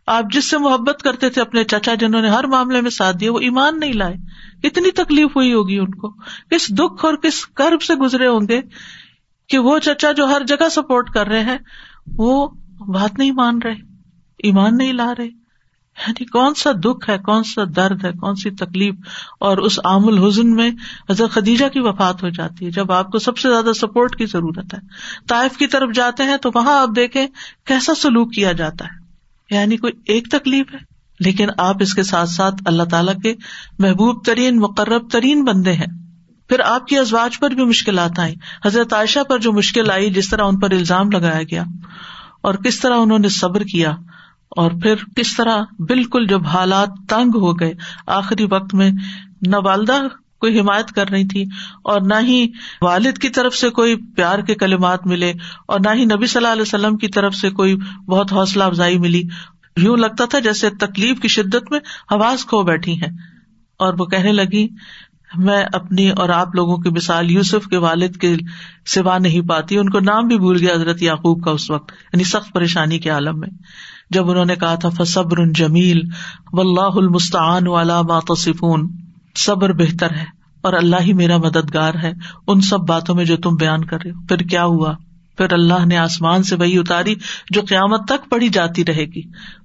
آپ جس سے محبت کرتے تھے اپنے چچا جنہوں نے ہر معاملے میں ساتھ دیا، وہ ایمان نہیں لائے۔ کتنی تکلیف ہوئی ہوگی ان کو۔ کس دکھ اور کس کرب سے گزرے ہوں گے کہ وہ چچا جو ہر جگہ سپورٹ کر رہے ہیں، وہ بات نہیں مان رہے، ایمان نہیں لا رہے۔ یعنی کون سا دکھ ہے، کون سا درد ہے، کون سی تکلیف؟ اور اس عام الحزن میں حضرت خدیجہ کی وفات ہو جاتی ہے۔ جب آپ کو سب سے زیادہ سپورٹ کی ضرورت ہے، طائف کی طرف جاتے ہیں تو وہاں آپ دیکھیں کیسا سلوک کیا جاتا ہے۔ یعنی کوئی ایک تکلیف ہے۔ لیکن آپ اس کے ساتھ ساتھ اللہ تعالیٰ کے محبوب ترین، مقرب ترین بندے ہیں۔ پھر آپ کی ازواج پر بھی مشکلات آئی حضرت عائشہ پر جو مشکل آئی، جس طرح ان پر الزام لگایا گیا اور کس طرح انہوں نے صبر کیا اور پھر کس طرح بالکل جب حالات تنگ ہو گئے، آخری وقت میں نہ والدہ کوئی حمایت کر رہی تھی اور نہ ہی والد کی طرف سے کوئی پیار کے کلمات ملے اور نہ ہی نبی صلی اللہ علیہ وسلم کی طرف سے کوئی بہت حوصلہ افزائی ملی۔ یوں لگتا تھا جیسے تکلیف کی شدت میں حواس کھو بیٹھی ہیں۔ اور وہ کہنے لگی، میں اپنی اور آپ لوگوں کی مثال یوسف کے والد کے سوا نہیں پاتی۔ ان کو نام بھی بھول گیا حضرت یعقوب کا اس وقت یعنی سخت پریشانی کے عالم میں۔ جب انہوں نے کہا تھا، فصبر جمیل و اللہ المستعان والا ماتصفون صبر بہتر ہے اور اللہ ہی میرا مددگار ہے ان سب باتوں میں جو تم بیان کر رہے ہو۔ پھر کیا ہوا؟ پھر اللہ نے آسمان سے وہی اتاری جو قیامت تک پڑی جاتی رہے گی۔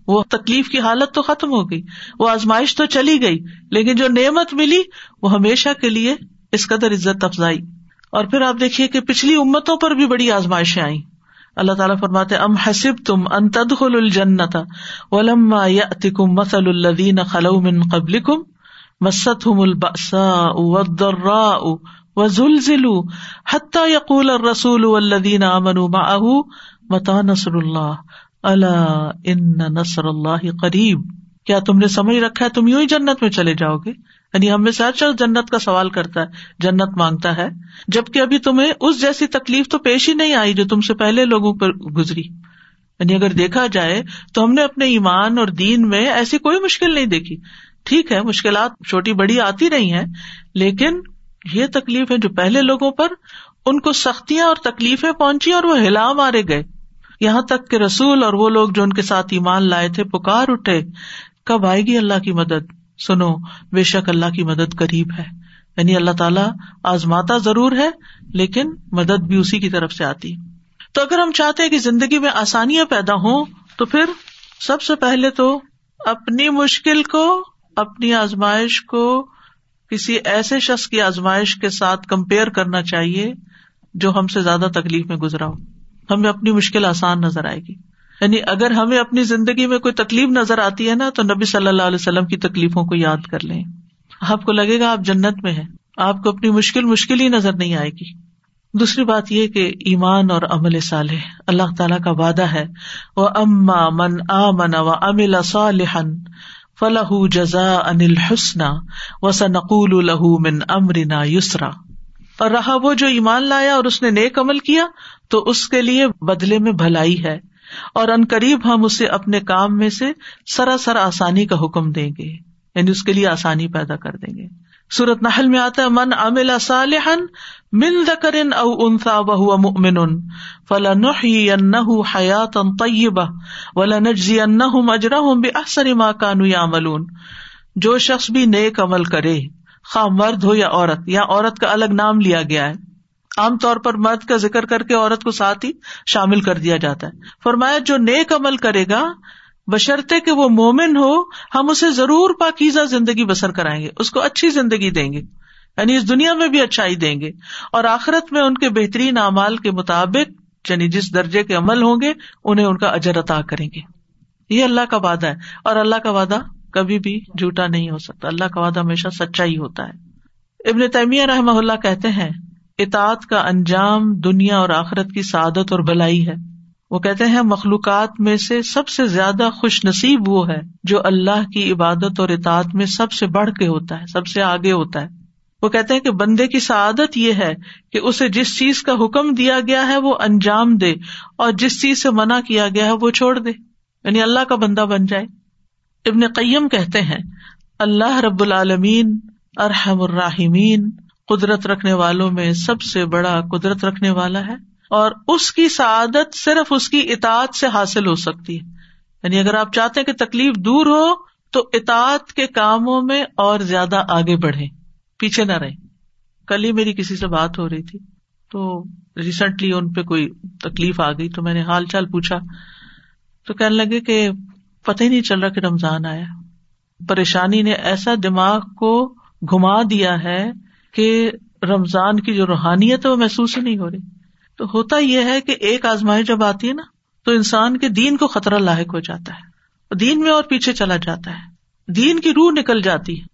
وہ تکلیف کی حالت تو ختم ہو گئی۔ وہ آزمائش تو چلی گئی، لیکن جو نعمت ملی وہ ہمیشہ کے لیے اس قدر عزت افزائی۔ اور پھر آپ دیکھیے کہ پچھلی امتوں پر بھی بڑی آزمائشیں آئی اللہ تعالیٰ فرماتے ام حسب تم ان تدخل الجنت ولما یاتکم مثل الذین خلو من قبلکم مستهم البأساء والضراء وزلزلوا حتى يقول الرسول والذین آمنوا معه متى نصر اللہ اللہ ان نصر اللہ قریب کیا تم نے سمجھ رکھا ہے؟ تم یوں ہی جنت میں چلے جاؤ گے؟ یعنی ہم میں سے ہر شخص جنت کا سوال کرتا ہے، جنت مانگتا ہے، جبکہ ابھی تمہیں اس جیسی تکلیف تو پیش ہی نہیں آئی جو تم سے پہلے لوگوں پر گزری۔ یعنی اگر دیکھا جائے تو ہم نے اپنے ایمان اور دین میں ایسی کوئی مشکل نہیں دیکھی۔ ٹھیک ہے، مشکلات چھوٹی بڑی آتی رہی ہیں، لیکن یہ تکلیف ہے جو پہلے لوگوں پر ان کو سختیاں اور تکلیفیں پہنچی اور وہ ہلا مارے گئے۔ یہاں تک کہ رسول اور وہ لوگ جو ان کے ساتھ ایمان لائے تھے، پکار اٹھے۔ کب آئے گی اللہ کی مدد؟ سنو، بے شک اللہ کی مدد قریب ہے۔ یعنی اللہ تعالیٰ آزماتا ضرور ہے، لیکن مدد بھی اسی کی طرف سے آتی۔ تو اگر ہم چاہتے ہیں کہ زندگی میں آسانیاں پیدا ہوں، تو پھر سب سے پہلے تو اپنی مشکل کو اپنی آزمائش کو کسی ایسے شخص کی آزمائش کے ساتھ کمپیئر کرنا چاہیے جو ہم سے زیادہ تکلیف میں گزرا ہو۔ ہمیں اپنی مشکل آسان نظر آئے گی۔ یعنی اگر ہمیں اپنی زندگی میں کوئی تکلیف نظر آتی ہے نا، تو نبی صلی اللہ علیہ وسلم کی تکلیفوں کو یاد کر لیں۔ آپ کو لگے گا آپ جنت میں ہیں، آپ کو اپنی مشکل مشکل ہی نظر نہیں آئے گی۔ دوسری بات یہ کہ ایمان اور عمل صالح، اللہ تعالیٰ کا وعدہ ہے۔ وہ اما من آ من و امل صالحن فلاح جزا انل حسن و سنقول الہ من امرنا یسرا اور رہا وہ جو ایمان لایا اور اس نے نیک عمل کیا، تو اس کے لیے بدلے میں بھلائی ہے۔ اور ان قریب ہم اسے اپنے کام میں سے سراسر آسانی کا حکم دیں گے یعنی اس کے لیے آسانی پیدا کر دیں گے۔ سورت نحل میں آتا ہے، من عمل صالحن من ذکر او انثى وهو مؤمن۔ فلنحيينه حياه طيبه ولنجزينهم اجرهم باحسن ما كانوا يعملون جو شخص بھی نیک عمل کرے، خواہ مرد ہو یا عورت یا عورت کا الگ نام لیا گیا ہے۔ عام طور پر مرد کا ذکر کر کے عورت کو ساتھ ہی شامل کر دیا جاتا ہے۔ فرمایا، جو نیک عمل کرے گا بشرطے کہ وہ مومن ہو، ہم اسے ضرور پاکیزہ زندگی بسر کرائیں گے، اس کو اچھی زندگی دیں گے۔ یعنی اس دنیا میں بھی اچھائی دیں گے۔ اور آخرت میں ان کے بہترین اعمال کے مطابق یعنی جس درجے کے عمل ہوں گے، انہیں ان کا اجر عطا کریں گے۔ یہ اللہ کا وعدہ ہے۔ اور اللہ کا وعدہ کبھی بھی جھوٹا نہیں ہو سکتا۔ اللہ کا وعدہ ہمیشہ سچا ہی ہوتا ہے۔ ابن تیمیہ رحم اللہ کہتے ہیں، اطاعت کا انجام دنیا اور آخرت کی سعادت اور بلائی ہے۔ وہ کہتے ہیں، مخلوقات میں سے سب سے زیادہ خوش نصیب وہ ہے جو اللہ کی عبادت اور اطاعت میں سب سے بڑھ کے ہوتا ہے، سب سے آگے ہوتا ہے۔ وہ کہتے ہیں کہ بندے کی سعادت یہ ہے کہ اسے جس چیز کا حکم دیا گیا ہے وہ انجام دے اور جس چیز سے منع کیا گیا ہے وہ چھوڑ دے۔ یعنی اللہ کا بندہ بن جائے۔ ابن قیم کہتے ہیں، اللہ رب العالمین ارحم الراحمین، قدرت رکھنے والوں میں سب سے بڑا قدرت رکھنے والا ہے۔ اور اس کی سعادت صرف اس کی اطاعت سے حاصل ہو سکتی ہے۔ یعنی اگر آپ چاہتے ہیں کہ تکلیف دور ہو، تو اطاعت کے کاموں میں اور زیادہ آگے بڑھے پیچھے نہ رہے کل ہی میری کسی سے بات ہو رہی تھی، تو ریسنٹلی ان پہ کوئی تکلیف آ گئی، تو میں نے حال چال پوچھا۔ تو کہنے لگے کہ پتہ ہی نہیں چل رہا کہ رمضان آیا۔ پریشانی نے ایسا دماغ کو گما دیا ہے کہ رمضان کی جو روحانیت ہے وہ محسوس ہی نہیں ہو رہی۔ تو ہوتا یہ ہے کہ ایک آزمائی جب آتی ہے نا، تو انسان کے دین کو خطرہ لاحق ہو جاتا ہے۔ دین میں اور پیچھے چلا جاتا ہے۔ دین کی روح نکل جاتی ہے۔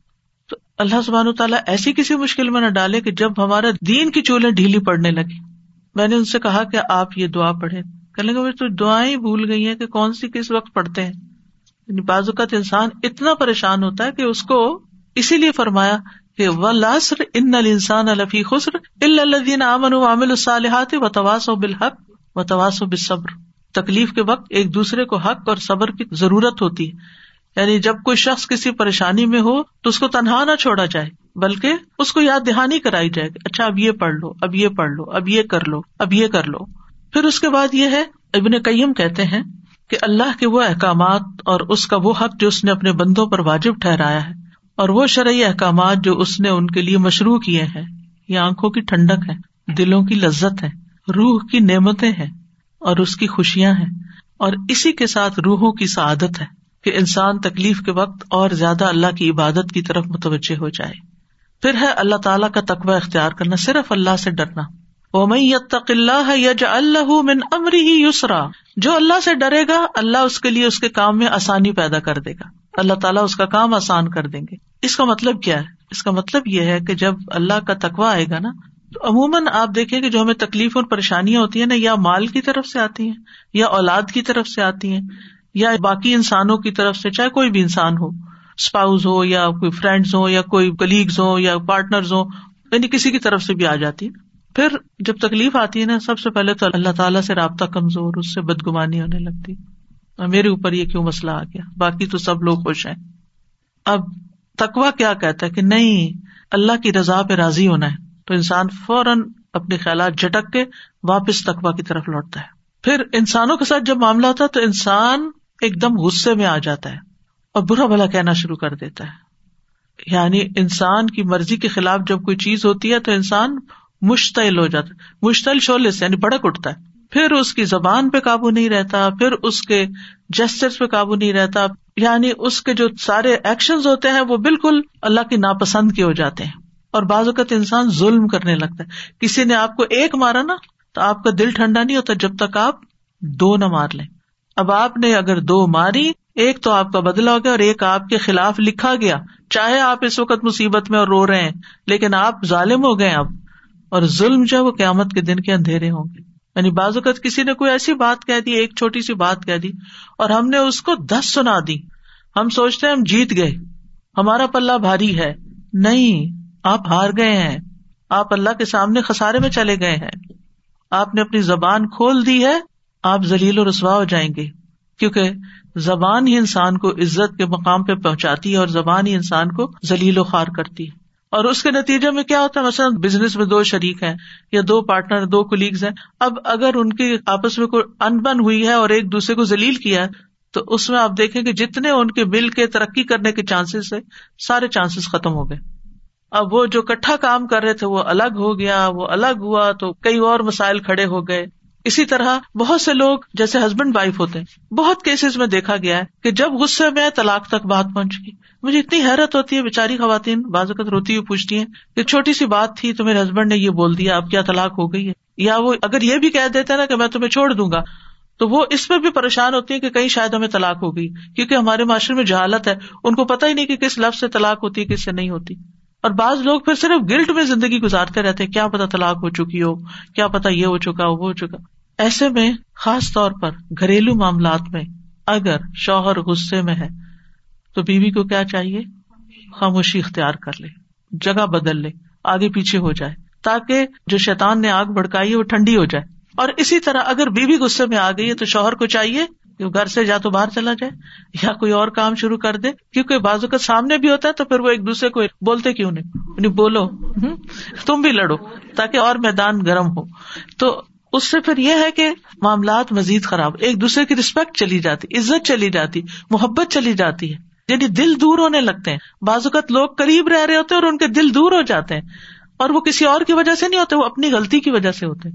تو اللہ سبحان تعالیٰ ایسی کسی مشکل میں نہ ڈالے کہ جب ہمارا دین کی چولہے ڈھیلی پڑنے لگی۔ میں نے ان سے کہا کہ آپ یہ دعا پڑھے کہ گے تو دعائیں بھول گئی ہیں کہ کون سی کس وقت پڑھتے ہیں۔ یعنی بعض اوقات انسان اتنا پریشان ہوتا ہے کہ اس کو اسی لیے فرمایا کہ ولاسر ان انسان الفی خسر الدین امن و عامل الصالحات و تواس و بالحق و تواس و بصبر تکلیف کے وقت ایک دوسرے کو حق اور صبر کی ضرورت ہوتی ہے۔ یعنی جب کوئی شخص کسی پریشانی میں ہو تو اس کو تنہا نہ چھوڑا جائے، بلکہ اس کو یاد دہانی کرائی جائے اچھا اب یہ پڑھ لو، اب یہ پڑھ لو، اب یہ کر لو، اب یہ کر لو۔ پھر اس کے بعد یہ ہے، ابن قیم کہتے ہیں کہ اللہ کے وہ احکامات اور اس کا وہ حق جو اس نے اپنے بندوں پر واجب ٹھہرایا ہے۔ اور وہ شرعی احکامات جو اس نے ان کے لیے مشروع کیے ہیں، یہ آنکھوں کی ٹھنڈک ہے، دلوں کی لذت ہے، روح کی نعمتیں ہیں اور اس کی خوشیاں ہیں۔ اور اسی کے ساتھ روحوں کی سعادت ہے کہ انسان تکلیف کے وقت اور زیادہ اللہ کی عبادت کی طرف متوجہ ہو جائے۔ پھر ہے اللہ تعالیٰ کا تقوی اختیار کرنا، صرف اللہ سے ڈرنا۔ وہ میں یتق اللہ یج اللہ من امری ہی یسرا جو اللہ سے ڈرے گا، اللہ اس کے لیے اس کے کام میں آسانی پیدا کر دے گا۔ اللہ تعالیٰ اس کا کام آسان کر دیں گے۔ اس کا مطلب کیا ہے؟ اس کا مطلب یہ ہے کہ جب اللہ کا تقوا آئے گا نا، تو عموماً آپ دیکھیں کہ جو ہمیں تکلیف اور پریشانیاں ہوتی ہیں نا، یا مال کی طرف سے آتی ہیں، یا اولاد کی طرف سے آتی ہیں، یا باقی انسانوں کی طرف سے، چاہے کوئی بھی انسان ہو اسپاؤز ہو، یا کوئی فرینڈز ہو، یا کوئی کلیگز ہو، یا پارٹنر ہو یعنی کسی کی طرف سے بھی آ جاتی ہے پھر جب تکلیف آتی ہے نا، سب سے پہلے تو اللہ تعالیٰ سے رابطہ کمزور، اس سے بدگمانی ہونے لگتی۔ میرے اوپر یہ کیوں مسئلہ آ گیا؟ باقی تو سب لوگ خوش ہیں۔ اب تکوا کیا کہتا ہے کہ نہیں، اللہ کی رضا پہ راضی ہونا ہے۔ تو انسان فوراً اپنے خیالات جھٹک کے واپس تکوا کی طرف لوٹتا ہے۔ پھر انسانوں کے ساتھ جب معاملہ ہوتا ہے تو انسان ایک دم غصے میں آ جاتا ہے اور برا بھلا کہنا شروع کر دیتا ہے۔ یعنی انسان کی مرضی کے خلاف جب کوئی چیز ہوتی ہے تو انسان مشتعل ہو جاتا ہے۔ مشتعل شعلے سے یعنی بڑک اٹھتا ہے۔ پھر اس کی زبان پہ قابو نہیں رہتا، پھر اس کے جسچر پہ قابو نہیں رہتا۔ یعنی اس کے جو سارے ایکشن ہوتے ہیں وہ بالکل اللہ کی ناپسند کے ہو جاتے ہیں اور بعض اوقات انسان ظلم کرنے لگتا ہے۔ کسی نے آپ کو ایک مارا نا تو آپ کا دل ٹھنڈا نہیں ہوتا جب تک آپ دو نہ مار لیں۔ اب آپ نے اگر دو ماری، ایک تو آپ کا بدلا ہو گیا اور ایک آپ کے خلاف لکھا گیا۔ چاہے آپ اس وقت مصیبت میں اور رو رہے ہیں، لیکن آپ ظالم ہو گئے اب۔ اور ظلم جو ہے وہ قیامت کے دن کے اندھیرے ہوں گے۔ یعنی بعض اوقات کسی نے کوئی ایسی بات کہہ دی، ایک چھوٹی سی بات کہہ دی، اور ہم نے اس کو دس سنا دی۔ ہم سوچتے ہیں ہم جیت گئے۔ ہمارا پلہ بھاری ہے۔ نہیں، آپ ہار گئے ہیں۔ آپ اللہ کے سامنے خسارے میں چلے گئے ہیں۔ آپ نے اپنی زبان کھول دی ہے۔ آپ ذلیل و رسوا ہو جائیں گے۔ کیونکہ زبان ہی انسان کو عزت کے مقام پہ پہنچاتی ہے اور زبان ہی انسان کو ذلیل و خوار کرتی ہے۔ اور اس کے نتیجے میں کیا ہوتا ہے؟ مثلاً بزنس میں دو شریک ہیں یا دو پارٹنر دو کولیگز ہیں۔ اب اگر ان کی آپس میں کوئی انبن ہوئی ہے اور ایک دوسرے کو ذلیل کیا ہے، تو اس میں آپ دیکھیں کہ جتنے ان کے مل کے ترقی کرنے کے چانسز ہے سارے چانسز ختم ہو گئے۔ اب وہ جو کٹھا کام کر رہے تھے، وہ الگ ہو گیا، وہ الگ ہوا، تو کئی اور مسائل کھڑے ہو گئے۔ اسی طرح بہت سے لوگ جیسے ہسبینڈ وائف ہوتے ہیں، بہت کیسز میں دیکھا گیا ہے کہ جب غصے میں طلاق تک بات پہنچ گئی۔ مجھے اتنی حیرت ہوتی ہے بےچاری خواتین بعض اوقات روتی ہوئی پوچھتی ہیں کہ چھوٹی سی بات تھی تو میرے ہسبینڈ نے یہ بول دیا، اب کیا طلاق ہو گئی ہے؟ یا وہ اگر یہ بھی کہہ دیتے نا کہ میں تمہیں چھوڑ دوں گا، تو وہ اس میں بھی پریشان ہوتی ہے کہ کہیں شاید ہمیں طلاق ہو گئی، کیونکہ ہمارے معاشرے میں جہالت ہے، ان کو پتا ہی نہیں کہ کس لفظ سے طلاق ہوتی ہے، کس سے نہیں ہوتی۔ اور بعض لوگ پھر صرف گلٹ میں زندگی گزارتے رہتے کیا پتا طلاق ہو چکی ہو، کیا پتا یہ ہو چکا، وہ ہو چکا۔ ایسے میں خاص طور پر گھریلو معاملات میں اگر شوہر غصے میں ہے، تو بیوی کو کیا چاہیے؟ خاموشی اختیار کر لے، جگہ بدل لے، آگے پیچھے ہو جائے، تاکہ جو شیتان نے آگ بڑکائی ہے، وہ ٹھنڈی ہو جائے۔ اور اسی طرح اگر بیوی غصے میں آ گئی ہے، تو شوہر کو چاہیے گھر سے جا تو باہر چلا جائے یا کوئی اور کام شروع کر دے، کیونکہ بازو کا سامنے بھی ہوتا ہے تو پھر وہ ایک دوسرے کو بولتے کیوں نہیں؟ یعنی بولو تم بھی لڑو تاکہ اور میدان گرم ہو۔ تو اس سے پھر یہ ہے کہ معاملات مزید خراب، ایک دوسرے کی ریسپیکٹ چلی جاتی، عزت چلی جاتی، محبت چلی جاتی ہے۔ یعنی دل دور ہونے لگتے ہیں۔ بعض اوقات لوگ قریب رہ رہے ہوتے ہیں اور ان کے دل دور ہو جاتے ہیں اور وہ کسی اور کی وجہ سے نہیں ہوتے، وہ اپنی غلطی کی وجہ سے ہوتے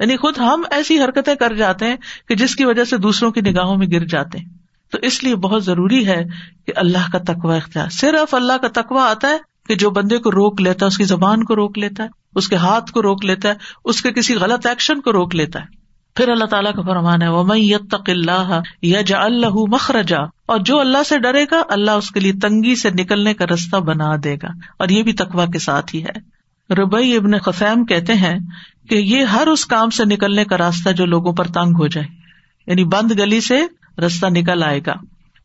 یعنی خود ہم ایسی حرکتیں کر جاتے ہیں کہ جس کی وجہ سے دوسروں کی نگاہوں میں گر جاتے ہیں۔ تو اس لیے بہت ضروری ہے کہ اللہ کا تقوا اختیار، صرف اللہ کا تقوا آتا ہے کہ جو بندے کو روک لیتا ہے، اس کی زبان کو روک لیتا ہے، اس کے ہاتھ کو روک لیتا ہے، اس کے کسی غلط ایکشن کو روک لیتا ہے۔ پھر اللہ تعالیٰ کا فرمان ہے وہ میں یتق اللہ یا جا اللہ مخرجا۔ اور جو اللہ سے ڈرے گا، اللہ اس کے لیے تنگی سے نکلنے کا رستہ بنا دے گا۔ اور یہ بھی تقوا کے ساتھ ہی ہے۔ ربئی ابن خفیم کہتے ہیں کہ یہ ہر اس کام سے نکلنے کا راستہ جو لوگوں پر تنگ ہو جائے۔ یعنی بند گلی سے رستہ نکل آئے گا۔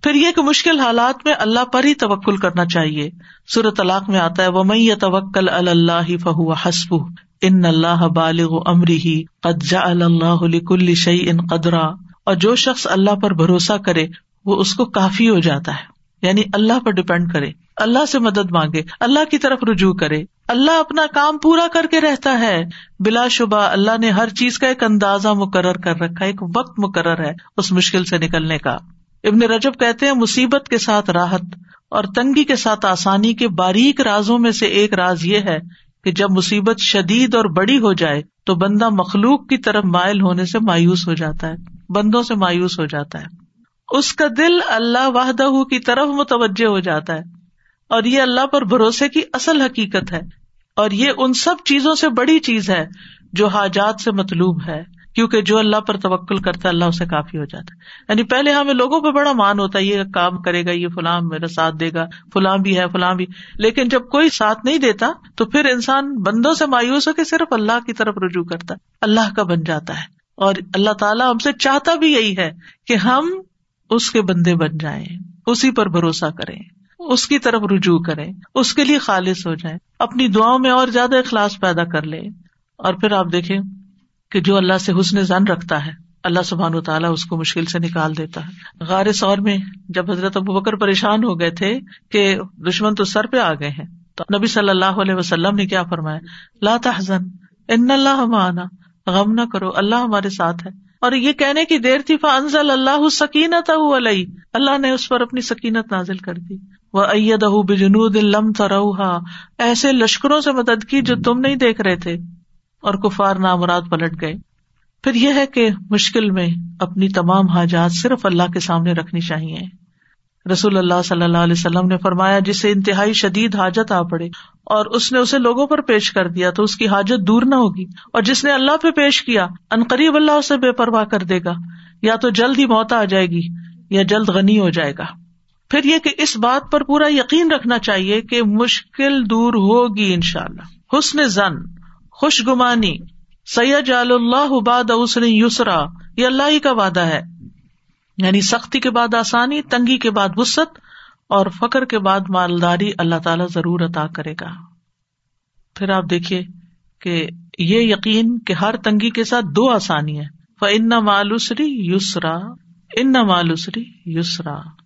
پھر یہ کہ مشکل حالات میں اللہ پر ہی توکل کرنا چاہیے۔ سورت طلاق میں آتا ہے وہ میں یہ توکل اللہ فہو حسب ان اللہ بالغ امری ہی قدجا اللہ کل شعی ان قدرا۔ اور جو شخص اللہ پر بھروسہ کرے، وہ اس کو کافی ہو جاتا ہے۔ یعنی اللہ پر ڈپینڈ کرے۔ اللہ سے مدد مانگے، اللہ کی طرف رجوع کرے۔ اللہ اپنا کام پورا کر کے رہتا ہے۔ بلا شبہ اللہ نے ہر چیز کا ایک اندازہ مقرر کر رکھا، ایک وقت مقرر ہے اس مشکل سے نکلنے کا۔ ابن رجب کہتے ہیں، مصیبت کے ساتھ راحت اور تنگی کے ساتھ آسانی کے باریک رازوں میں سے ایک راز یہ ہے کہ جب مصیبت شدید اور بڑی ہو جائے تو بندہ مخلوق کی طرف مائل ہونے سے مایوس ہو جاتا ہے، بندوں سے مایوس ہو جاتا ہے۔ اس کا دل اللہ واہدہ کی طرف متوجہ ہو جاتا ہے۔ اور یہ اللہ پر بھروسے کی اصل حقیقت ہے اور یہ ان سب چیزوں سے بڑی چیز ہے جو حاجات سے مطلوب ہے، کیونکہ جو اللہ پر توکل کرتا ہے، اللہ اسے کافی ہو جاتا ہے۔ یعنی پہلے ہمیں لوگوں پہ بڑا مان ہوتا ہے، یہ کام کرے گا، یہ فلاں میرا ساتھ دے گا، فلاں بھی ہے، فلاں بھی۔ لیکن جب کوئی ساتھ نہیں دیتا، تو پھر انسان بندوں سے مایوس ہو کے صرف اللہ کی طرف رجوع کرتا ہے۔ اللہ کا بن جاتا ہے۔ اور اللہ تعالیٰ ہم سے چاہتا بھی یہی ہے کہ ہم اس کے بندے بن جائیں، اسی پر بھروسہ کریں۔ اس کی طرف رجوع کریں، اس کے لیے خالص ہو جائیں، اپنی دعاؤں میں اور زیادہ اخلاص پیدا کر لے اور پھر آپ دیکھیں کہ جو اللہ سے حسن زن رکھتا ہے، اللہ سبحان و تعالیٰ اس کو مشکل سے نکال دیتا ہے۔ غار سور میں جب حضرت ابو بکر پریشان ہو گئے تھے کہ دشمن تو سر پہ آ گئے ہیں، تو نبی صلی اللہ علیہ وسلم نے کیا فرمایا؟ لا تحزن، ان اللہ مانا غم نہ کرو، اللہ ہمارے ساتھ ہے۔ اور یہ کہنے کی دیر تھی فنزل اللہ سکینت علیہ اللہ نے اس پر اپنی سکینت نازل کر دی۔ وہ اید بجنود لم تروہا ایسے لشکروں سے مدد کی جو تم نہیں دیکھ رہے تھے اور کفار نامراد پلٹ گئے۔ پھر یہ ہے کہ مشکل میں اپنی تمام حاجات صرف اللہ کے سامنے رکھنی چاہیے۔ رسول اللہ صلی اللہ علیہ وسلم نے فرمایا، جسے انتہائی شدید حاجت آ پڑے اور اس نے اسے لوگوں پر پیش کر دیا تو اس کی حاجت دور نہ ہوگی۔ اور جس نے اللہ پہ پیش کیا انقریب اللہ اسے بے پرواہ کر دے گا۔ یا تو جلد ہی موت آ جائے گی یا جلد غنی ہو جائے گا۔ پھر یہ کہ اس بات پر پورا یقین رکھنا چاہیے کہ مشکل دور ہوگی ان شاء اللہ حسن زن خوش گمانی سید جال اللہ باد اسن یسرا، یہ اللہ ہی کا وعدہ ہے۔ یعنی سختی کے بعد آسانی، تنگی کے بعد وسط اور فخر کے بعد مالداری اللہ تعالی ضرور عطا کرے گا۔ پھر آپ دیکھیے کہ یہ یقین کہ ہر تنگی کے ساتھ دو آسانی ہے ان مالوسری یسرا ان مالوسری یسرا۔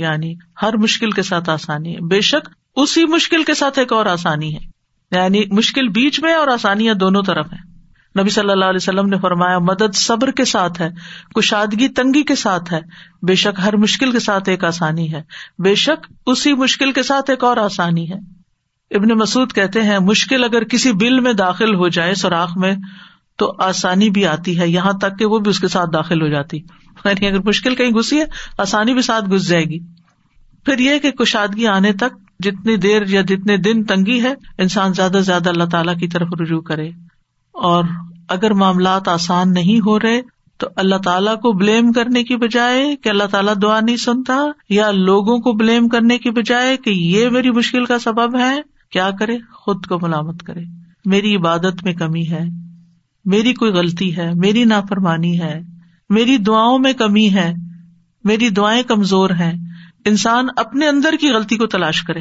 یعنی ہر مشکل کے ساتھ آسانی ہے۔ بے شک اسی مشکل کے ساتھ ایک اور آسانی ہے۔ یعنی مشکل بیچ میں اور آسانیاں دونوں طرف ہیں۔ نبی صلی اللہ علیہ وسلم نے فرمایا، مدد صبر کے ساتھ ہے، کشادگی تنگی کے ساتھ ہے۔ بے شک ہر مشکل کے ساتھ ایک آسانی ہے۔ بے شک اسی مشکل کے ساتھ ایک اور آسانی ہے۔ ابن مسعد کہتے ہیں، مشکل اگر کسی بل میں داخل ہو جائے، سوراخ میں تو آسانی بھی آتی ہے، یہاں تک کہ وہ بھی اس کے ساتھ داخل ہو جاتی۔ یعنی اگر مشکل کہیں گھسی ہے، آسانی بھی ساتھ گھس جائے گی۔ پھر یہ کہ کشادگی آنے تک جتنی دیر یا جتنے دن تنگی ہے، انسان زیادہ سے زیادہ اللہ تعالیٰ کی طرف رجوع کرے۔ اور اگر معاملات آسان نہیں ہو رہے، تو اللہ تعالیٰ کو بلیم کرنے کی بجائے کہ اللہ تعالیٰ دعا نہیں سنتا، یا لوگوں کو بلیم کرنے کی بجائے کہ یہ میری مشکل کا سبب ہے، کیا کرے؟ خود کو ملامت کرے۔ میری عبادت میں کمی ہے، میری کوئی غلطی ہے، میری نافرمانی ہے۔ میری دعاؤں میں کمی ہے، میری دعائیں کمزور ہیں۔ انسان اپنے اندر کی غلطی کو تلاش کرے۔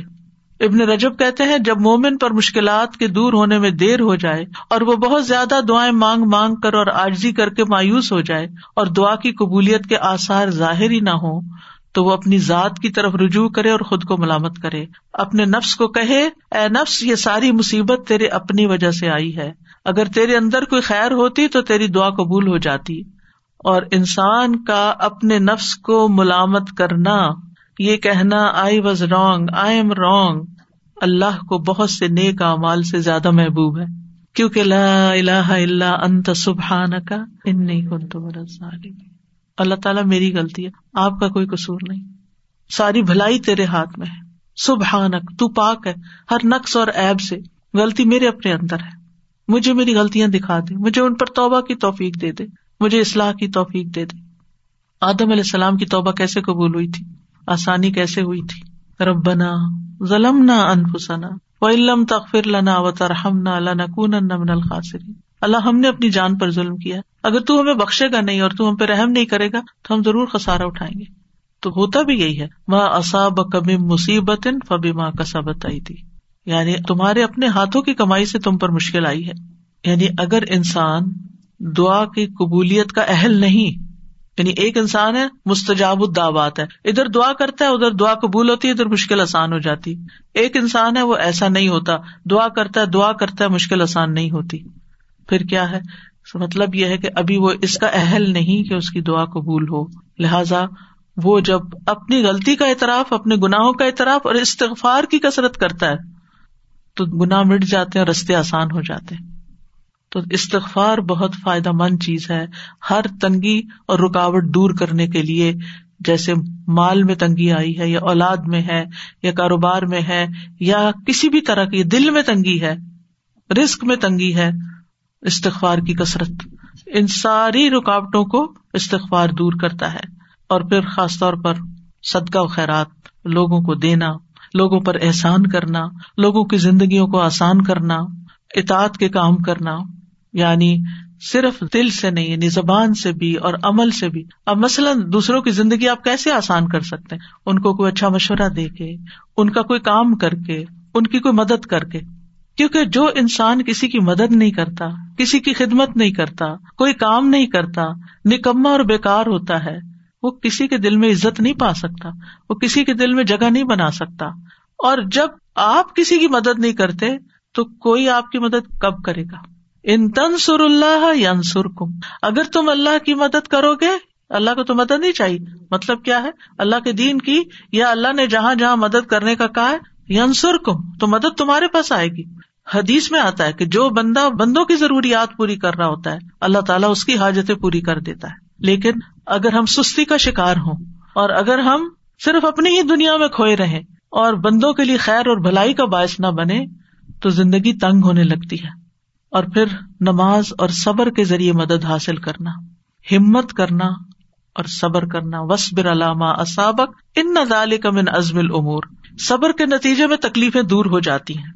ابن رجب کہتے ہیں، جب مومن پر مشکلات کے دور ہونے میں دیر ہو جائے اور وہ بہت زیادہ دعائیں مانگ مانگ کر اور آجزی کر کے مایوس ہو جائے اور دعا کی قبولیت کے آثار ظاہر ہی نہ ہو، تو وہ اپنی ذات کی طرف رجوع کرے اور خود کو ملامت کرے۔ اپنے نفس کو کہے، اے نفس، یہ ساری مصیبت تیرے اپنی وجہ سے آئی ہے۔ اگر تیرے اندر کوئی خیر ہوتی تو تیری دعا قبول ہو جاتی۔ اور انسان کا اپنے نفس کو ملامت کرنا، یہ کہنا I was wrong I am wrong اللہ کو بہت سے نیک امال سے زیادہ محبوب ہے۔ کیونکہ لا الہ الا انت سبحان کا ان اللہ تعالیٰ میری غلطی ہے، آپ کا کوئی قصور نہیں۔ ساری بھلائی تیرے ہاتھ میں ہے۔ سبحانک، تو پاک ہے، ہر نقص اور ایب سے۔ غلطی میرے اپنے اندر ہے۔ مجھے میری غلطیاں دکھا دے، مجھے ان پر توبہ کی توفیق دے دے۔ مجھے اصلاح کی توفیق دے دے۔ آدم علیہ السلام کی توبہ کیسے قبول ہوئی تھی؟ آسانی کیسے ہوئی تھی؟ ربنا ظلم نہ انفسنا علم تخر لنا و ترحم نہ من الخاصری اللہ ہم نے اپنی جان پر ظلم کیا۔ اگر تو ہمیں بخشے گا نہیں اور تو ہم پہ رحم نہیں کرے گا، تو ہم ضرور خسارا اٹھائیں گے۔ تو ہوتا بھی یہی ہے ماں اصاب کبھی مصیبت فبی ماں کسابت آئی تھی یعنی تمہارے اپنے ہاتھوں کی کمائی سے تم پر مشکل آئی ہے۔ یعنی اگر انسان دعا کی قبولیت کا اہل نہیں۔ یعنی ایک انسان ہے، مستجاب الدعوات ہے۔ ادھر دعا کرتا ہے، ادھر دعا قبول ہوتی ہے، ادھر مشکل آسان ہو جاتی۔ ایک انسان ہے، وہ ایسا نہیں ہوتا۔ دعا کرتا ہے، دعا کرتا ہے، مشکل آسان نہیں ہوتی۔ پھر کیا ہے؟ مطلب یہ ہے کہ ابھی وہ اس کا اہل نہیں کہ اس کی دعا قبول ہو۔ لہذا وہ جب اپنی غلطی کا اعتراف، اپنے گناہوں کا اعتراف اور استغفار کی کسرت کرتا ہے، تو گناہ مٹ جاتے ہیں اور رستے آسان ہو جاتے ہیں۔ تو استغفار بہت فائدہ مند چیز ہے ہر تنگی اور رکاوٹ دور کرنے کے لیے، جیسے مال میں تنگی آئی ہے یا اولاد میں ہے یا کاروبار میں ہے یا کسی بھی طرح کی، دل میں تنگی ہے رسک میں تنگی ہے، استغفار کی کثرت ان ساری رکاوٹوں کو استغفار دور کرتا ہے۔ اور پھر خاص طور پر صدقہ و خیرات، لوگوں کو دینا، لوگوں پر احسان کرنا، لوگوں کی زندگیوں کو آسان کرنا، اطاعت کے کام کرنا۔ یعنی صرف دل سے نہیں یعنی زبان سے بھی اور عمل سے بھی۔ اب مثلاً دوسروں کی زندگی آپ کیسے آسان کر سکتے ہیں؟ ان کو کوئی اچھا مشورہ دے کے، ان کا کوئی کام کر کے، ان کی کوئی مدد کر کے۔ کیونکہ جو انسان کسی کی مدد نہیں کرتا، کسی کی خدمت نہیں کرتا، کوئی کام نہیں کرتا نکما اور بےکار ہوتا ہے، وہ کسی کے دل میں عزت نہیں پا سکتا، وہ کسی کے دل میں جگہ نہیں بنا سکتا۔ اور جب آپ کسی کی مدد نہیں کرتے، تو کوئی آپ کی مدد کب کرے گا؟ ان تنسر اللہ ینسر کم اگر تم اللہ کی مدد کرو گے اللہ کو تو مدد نہیں چاہیے۔ مطلب کیا ہے؟ اللہ کے دین کی، یا اللہ نے جہاں جہاں مدد کرنے کا کہا ہے ینسر کم تو مدد تمہارے پاس آئے گی۔ حدیث میں آتا ہے کہ جو بندہ بندوں کی ضروریات پوری کر رہا ہوتا ہے، اللہ تعالیٰ اس کی حاجتیں پوری کر دیتا ہے۔ لیکن اگر ہم سستی کا شکار ہوں، اور اگر ہم صرف اپنی ہی دنیا میں کھوئے رہے اور بندوں کے لیے خیر اور بھلائی کا باعث نہ بنے تو زندگی تنگ ہونے لگتی ہے۔ اور پھر نماز اور صبر کے ذریعے مدد حاصل کرنا، ہمت کرنا اور صبر کرنا۔ وسبر علامہ اسابق ان نظال کا من ازم العمور صبر کے نتیجے میں تکلیفیں دور ہو جاتی ہیں۔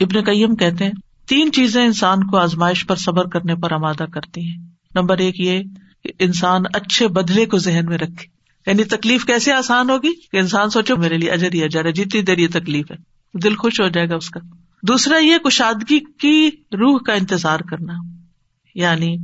ابن کئیم کہتے ہیں، تین چیزیں انسان کو آزمائش پر صبر کرنے پر آمادہ کرتی ہیں۔ نمبر ایک یہ کہ انسان اچھے بدلے کو ذہن میں رکھے۔ یعنی تکلیف کیسے آسان ہوگی؟ کہ انسان سوچو میرے لیے اجر ہی اجر ہے، جتنی دیر یہ تکلیف ہے، دل خوش ہو جائے گا اس کا۔ دوسرا یہ کشادگی کی روح کا انتظار کرنا یعنی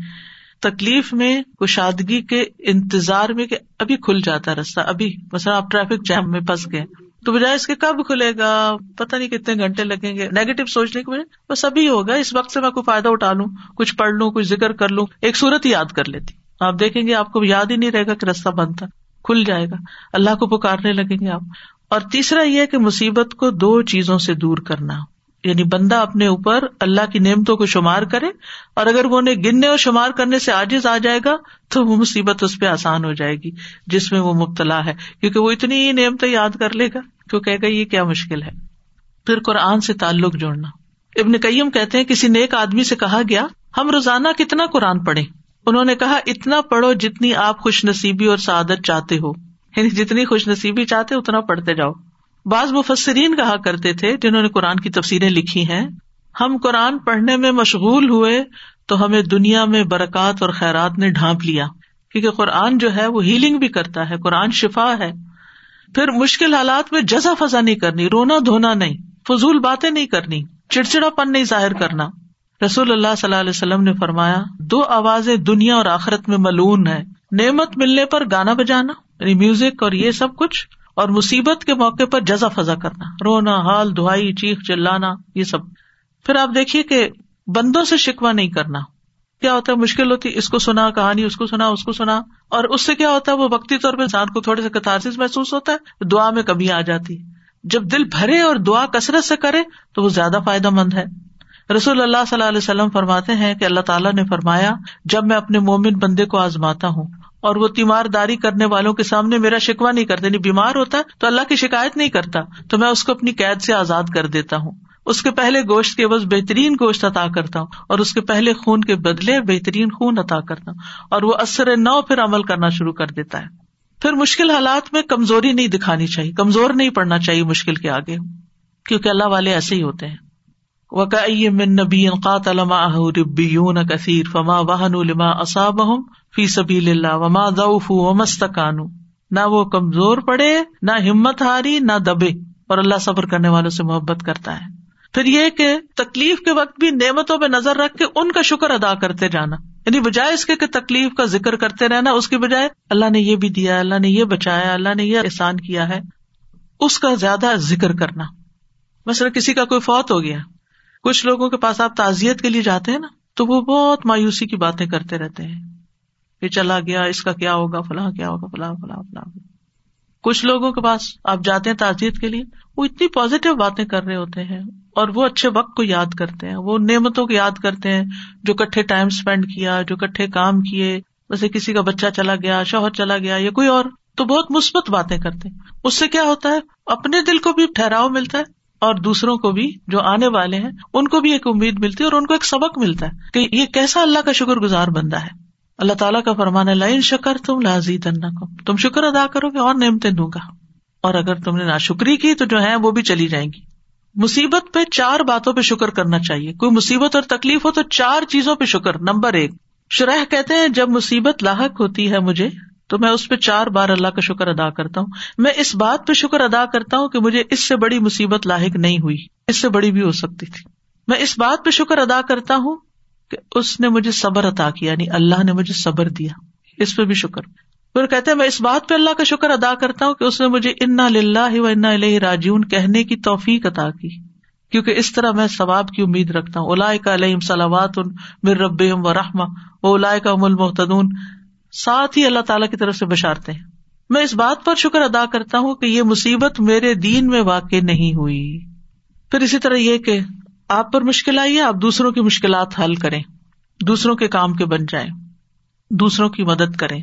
تکلیف میں کشادگی کے انتظار میں کہ ابھی کھل جاتا ہے رستہ، ابھی مثلا آپ ٹریفک جام میں پھنس گئے، تو بجائے اس کے کب کھلے گا؟ پتا نہیں کتنے گھنٹے لگیں گے۔ نیگیٹو سوچنے کی وجہ بس ابھی ہوگا، اس وقت سے میں کوئی فائدہ اٹھا لوں، کچھ پڑھ لوں، کچھ ذکر کر لوں، ایک صورت یاد کر لیتی۔ آپ دیکھیں گے، آپ کو یاد ہی نہیں رہے گا کہ رستہ بند تھا، کھل جائے گا، اللہ کو پکارنے لگیں گے آپ۔ اور تیسرا یہ کہ مصیبت کو دو چیزوں سے دور کرنا۔ یعنی بندہ اپنے اوپر اللہ کی نعمتوں کو شمار کرے اور اگر وہ انہیں گننے اور شمار کرنے سے آجز آ جائے گا تو وہ مصیبت اس پہ آسان ہو جائے گی جس میں وہ مبتلا ہے، کیونکہ وہ اتنی ہی نعمتیں یاد کر لے گا کیوں کہ گا یہ کیا مشکل ہے۔ پھر قرآن سے تعلق جوڑنا۔ ابن کئیم کہتے ہیں، کسی نیک آدمی سے کہا گیا، ہم روزانہ کتنا قرآن پڑھے انہوں نے کہا، اتنا پڑھو جتنی آپ خوش نصیبی اور سعادت چاہتے ہو۔ یعنی جتنی خوش نصیبی چاہتے اتنا پڑھتے جاؤ۔ بعض مفسرین کہا کرتے تھے، جنہوں نے قرآن کی تفصیلیں لکھی ہیں، ہم قرآن پڑھنے میں مشغول ہوئے تو ہمیں دنیا میں برکات اور خیرات نے ڈھانپ لیا۔ کیونکہ قرآن جو ہے وہ ہیلنگ بھی کرتا ہے، قرآن شفا ہے۔ پھر مشکل حالات میں جزا فضا نہیں کرنی، رونا دھونا نہیں، فضول باتیں نہیں کرنی، چڑچڑا پن نہیں ظاہر کرنا۔ رسول اللہ صلی اللہ علیہ وسلم نے فرمایا، دو آوازیں دنیا اور آخرت میں ملون ہے نعمت ملنے پر گانا بجانا یعنی میوزک اور یہ سب کچھ۔ اور مصیبت کے موقع پر جزا فضا کرنا، رونا، حال، دہائی، چیخ، چلانا، یہ سب۔ پھر آپ دیکھیے کہ بندوں سے شکوا نہیں کرنا۔ کیا ہوتا ہے؟ مشکل ہوتی، اس کو سنا، کہانی، اس کو سنا، اس کو سنا۔ اور اس سے کیا ہوتا ہے؟ وہ وقتی طور پہ انسان کو تھوڑے سے کتارس محسوس ہوتا ہے، دعا میں کبھی آ جاتی۔ جب دل بھرے اور دعا کثرت سے کرے، تو وہ زیادہ فائدہ مند ہے۔ رسول اللہ صلی اللہ علیہ وسلم فرماتے ہیں کہ اللہ تعالیٰ نے فرمایا، جب میں اپنے مومن بندے کو آزماتا ہوں اور وہ تیمار داری کرنے والوں کے سامنے میرا شکوا نہیں کرتا یعنی بیمار ہوتا ہے تو اللہ کی شکایت نہیں کرتا، تو میں اس کو اپنی قید سے آزاد کر دیتا ہوں۔ اس کے پہلے گوشت کے بس بہترین گوشت عطا کرتا ہوں اور اس کے پہلے خون کے بدلے بہترین خون عطا کرتا ہوں اور وہ اثر نو پھر عمل کرنا شروع کر دیتا ہے۔ پھر مشکل حالات میں کمزوری نہیں دکھانی چاہیے، کمزور نہیں پڑنا چاہیے مشکل کے آگے، کیونکہ اللہ والے ایسے ہی ہوتے ہیں۔ من نبی کثیر فما لما فی سبیل اللہ وما ومستکانو نہ وہ کمزور پڑے، نہ ہمت ہاری، نہ دبے، اور اللہ صبر کرنے والوں سے محبت کرتا ہے۔ پھر یہ کہ تکلیف کے وقت بھی نعمتوں پہ نظر رکھ کے ان کا شکر ادا کرتے جانا۔ یعنی بجائے اس کے تکلیف کا ذکر کرتے رہنا، اس کی بجائے اللہ نے یہ بھی دیا، اللہ نے یہ بچایا، اللہ نے یہ احسان کیا ہے، اس کا زیادہ ذکر کرنا۔ مثلاً کسی کا کوئی فوت ہو گیا۔ کچھ لوگوں کے پاس آپ تعزیت کے لیے جاتے ہیں نا، تو وہ بہت مایوسی کی باتیں کرتے رہتے ہیں۔ کہ چلا گیا، اس کا کیا ہوگا، فلاں کیا ہوگا، فلاں فلاں فلاں۔ کچھ لوگوں کے پاس آپ جاتے ہیں تعزیت کے لیے، وہ اتنی پازیٹیو باتیں کر رہے ہوتے ہیں اور وہ اچھے وقت کو یاد کرتے ہیں۔ وہ نعمتوں کو یاد کرتے ہیں جو کٹھے ٹائم اسپینڈ کیا، جو کٹھے کام کیے۔ ویسے کسی کا بچہ چلا گیا، شوہر چلا گیا یا کوئی اور، تو بہت مثبت باتیں کرتے ہیں۔ اس سے کیا ہوتا ہے؟ اپنے دل کو بھی ٹھہراؤ ملتا ہے۔ اور دوسروں کو بھی جو آنے والے ہیں، ان کو بھی ایک امید ملتی ہے اور ان کو ایک سبق ملتا ہے کہ یہ کیسا اللہ کا شکر گزار بندہ ہے۔ اللہ تعالیٰ کا فرمان لائن شکر تم لازی تم شکر ادا کرو گے اور نعمتیں دوں گا۔ اور اگر تم نے نا شکری کی تو جو ہے وہ بھی چلی جائیں گی۔ مصیبت پہ چار باتوں پہ شکر کرنا چاہیے۔ کوئی مصیبت اور تکلیف ہو تو چار چیزوں پہ شکر۔ نمبر ایک، شرح کہتے ہیں، جب مصیبت لاحق ہوتی ہے مجھے تو میں اس پہ چار بار اللہ کا شکر ادا کرتا ہوں۔ میں اس بات پہ شکر ادا کرتا ہوں کہ مجھے اس سے بڑی مصیبت لاحق نہیں ہوئی۔ اس سے بڑی بھی ہو سکتی تھی۔ میں اس بات پہ شکر ادا کرتا ہوں کہ اس نے مجھے صبر عطا کیا یعنی اللہ نے مجھے صبر دیا۔ اس پہ بھی شکر۔ پھر کہتے ہیں، میں اس بات پہ اللہ کا شکر ادا کرتا ہوں کہ اس نے مجھے انا للہ و انا اللہ راجیون کہنے کی توفیق عطا کی۔ کیونکہ اس طرح میں ثواب کی امید رکھتا ہوں۔ الا کا علیہم صلاحات مر رب و رحما و الا کا ام المحتدون ساتھ ہی اللہ تعالیٰ کی طرف سے بشارتے ہیں۔ میں اس بات پر شکر ادا کرتا ہوں کہ یہ مصیبت میرے دین میں واقع نہیں ہوئی۔ پھر اسی طرح یہ کہ آپ پر مشکل آئی ہے، آپ دوسروں کی مشکلات حل کریں، دوسروں کے کام کے بن جائیں، دوسروں کی مدد کریں۔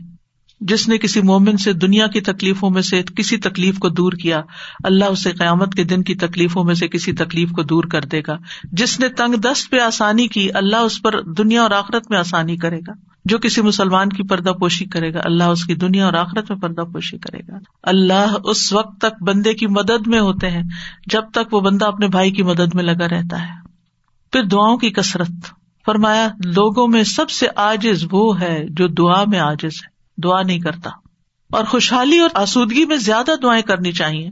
جس نے کسی مومن سے دنیا کی تکلیفوں میں سے کسی تکلیف کو دور کیا، اللہ اسے قیامت کے دن کی تکلیفوں میں سے کسی تکلیف کو دور کر دے گا۔ جس نے تنگ دست پہ آسانی کی، اللہ اس پر دنیا اور آخرت میں آسانی کرے گا۔ جو کسی مسلمان کی پردہ پوشی کرے گا، اللہ اس کی دنیا اور آخرت میں پردہ پوشی کرے گا۔ اللہ اس وقت تک بندے کی مدد میں ہوتے ہیں، جب تک وہ بندہ اپنے بھائی کی مدد میں لگا رہتا ہے۔ پھر دعاؤں کی کثرت۔ فرمایا، لوگوں میں سب سے آجز وہ ہے جو دعا میں آجز ہے، دعا نہیں کرتا۔ اور خوشحالی اور آسودگی میں زیادہ دعائیں کرنی چاہیے،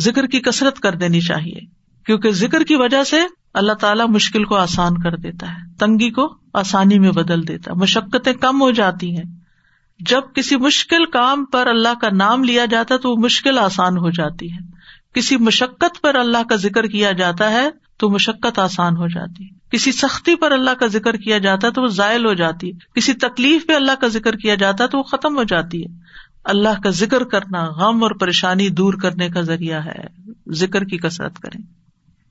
ذکر کی کثرت کر دینی چاہیے۔ کیونکہ ذکر کی وجہ سے اللہ تعالیٰ مشکل کو آسان کر دیتا ہے، تنگی کو آسانی میں بدل دیتا ہے۔ مشقتیں کم ہو جاتی ہیں۔ جب کسی مشکل کام پر اللہ کا نام لیا جاتا ہے تو وہ مشکل آسان ہو جاتی ہے۔ کسی مشقت پر اللہ کا ذکر کیا جاتا ہے تو مشقت آسان ہو جاتی ہے۔ کسی سختی پر اللہ کا ذکر کیا جاتا ہے تو وہ ذائل ہو جاتی ہے۔ کسی تکلیف پہ اللہ کا ذکر کیا جاتا ہے تو وہ ختم ہو جاتی ہے۔ اللہ کا ذکر کرنا، غم اور پریشانی دور کرنے کا ذریعہ ہے۔ ذکر کی کسرت کریں۔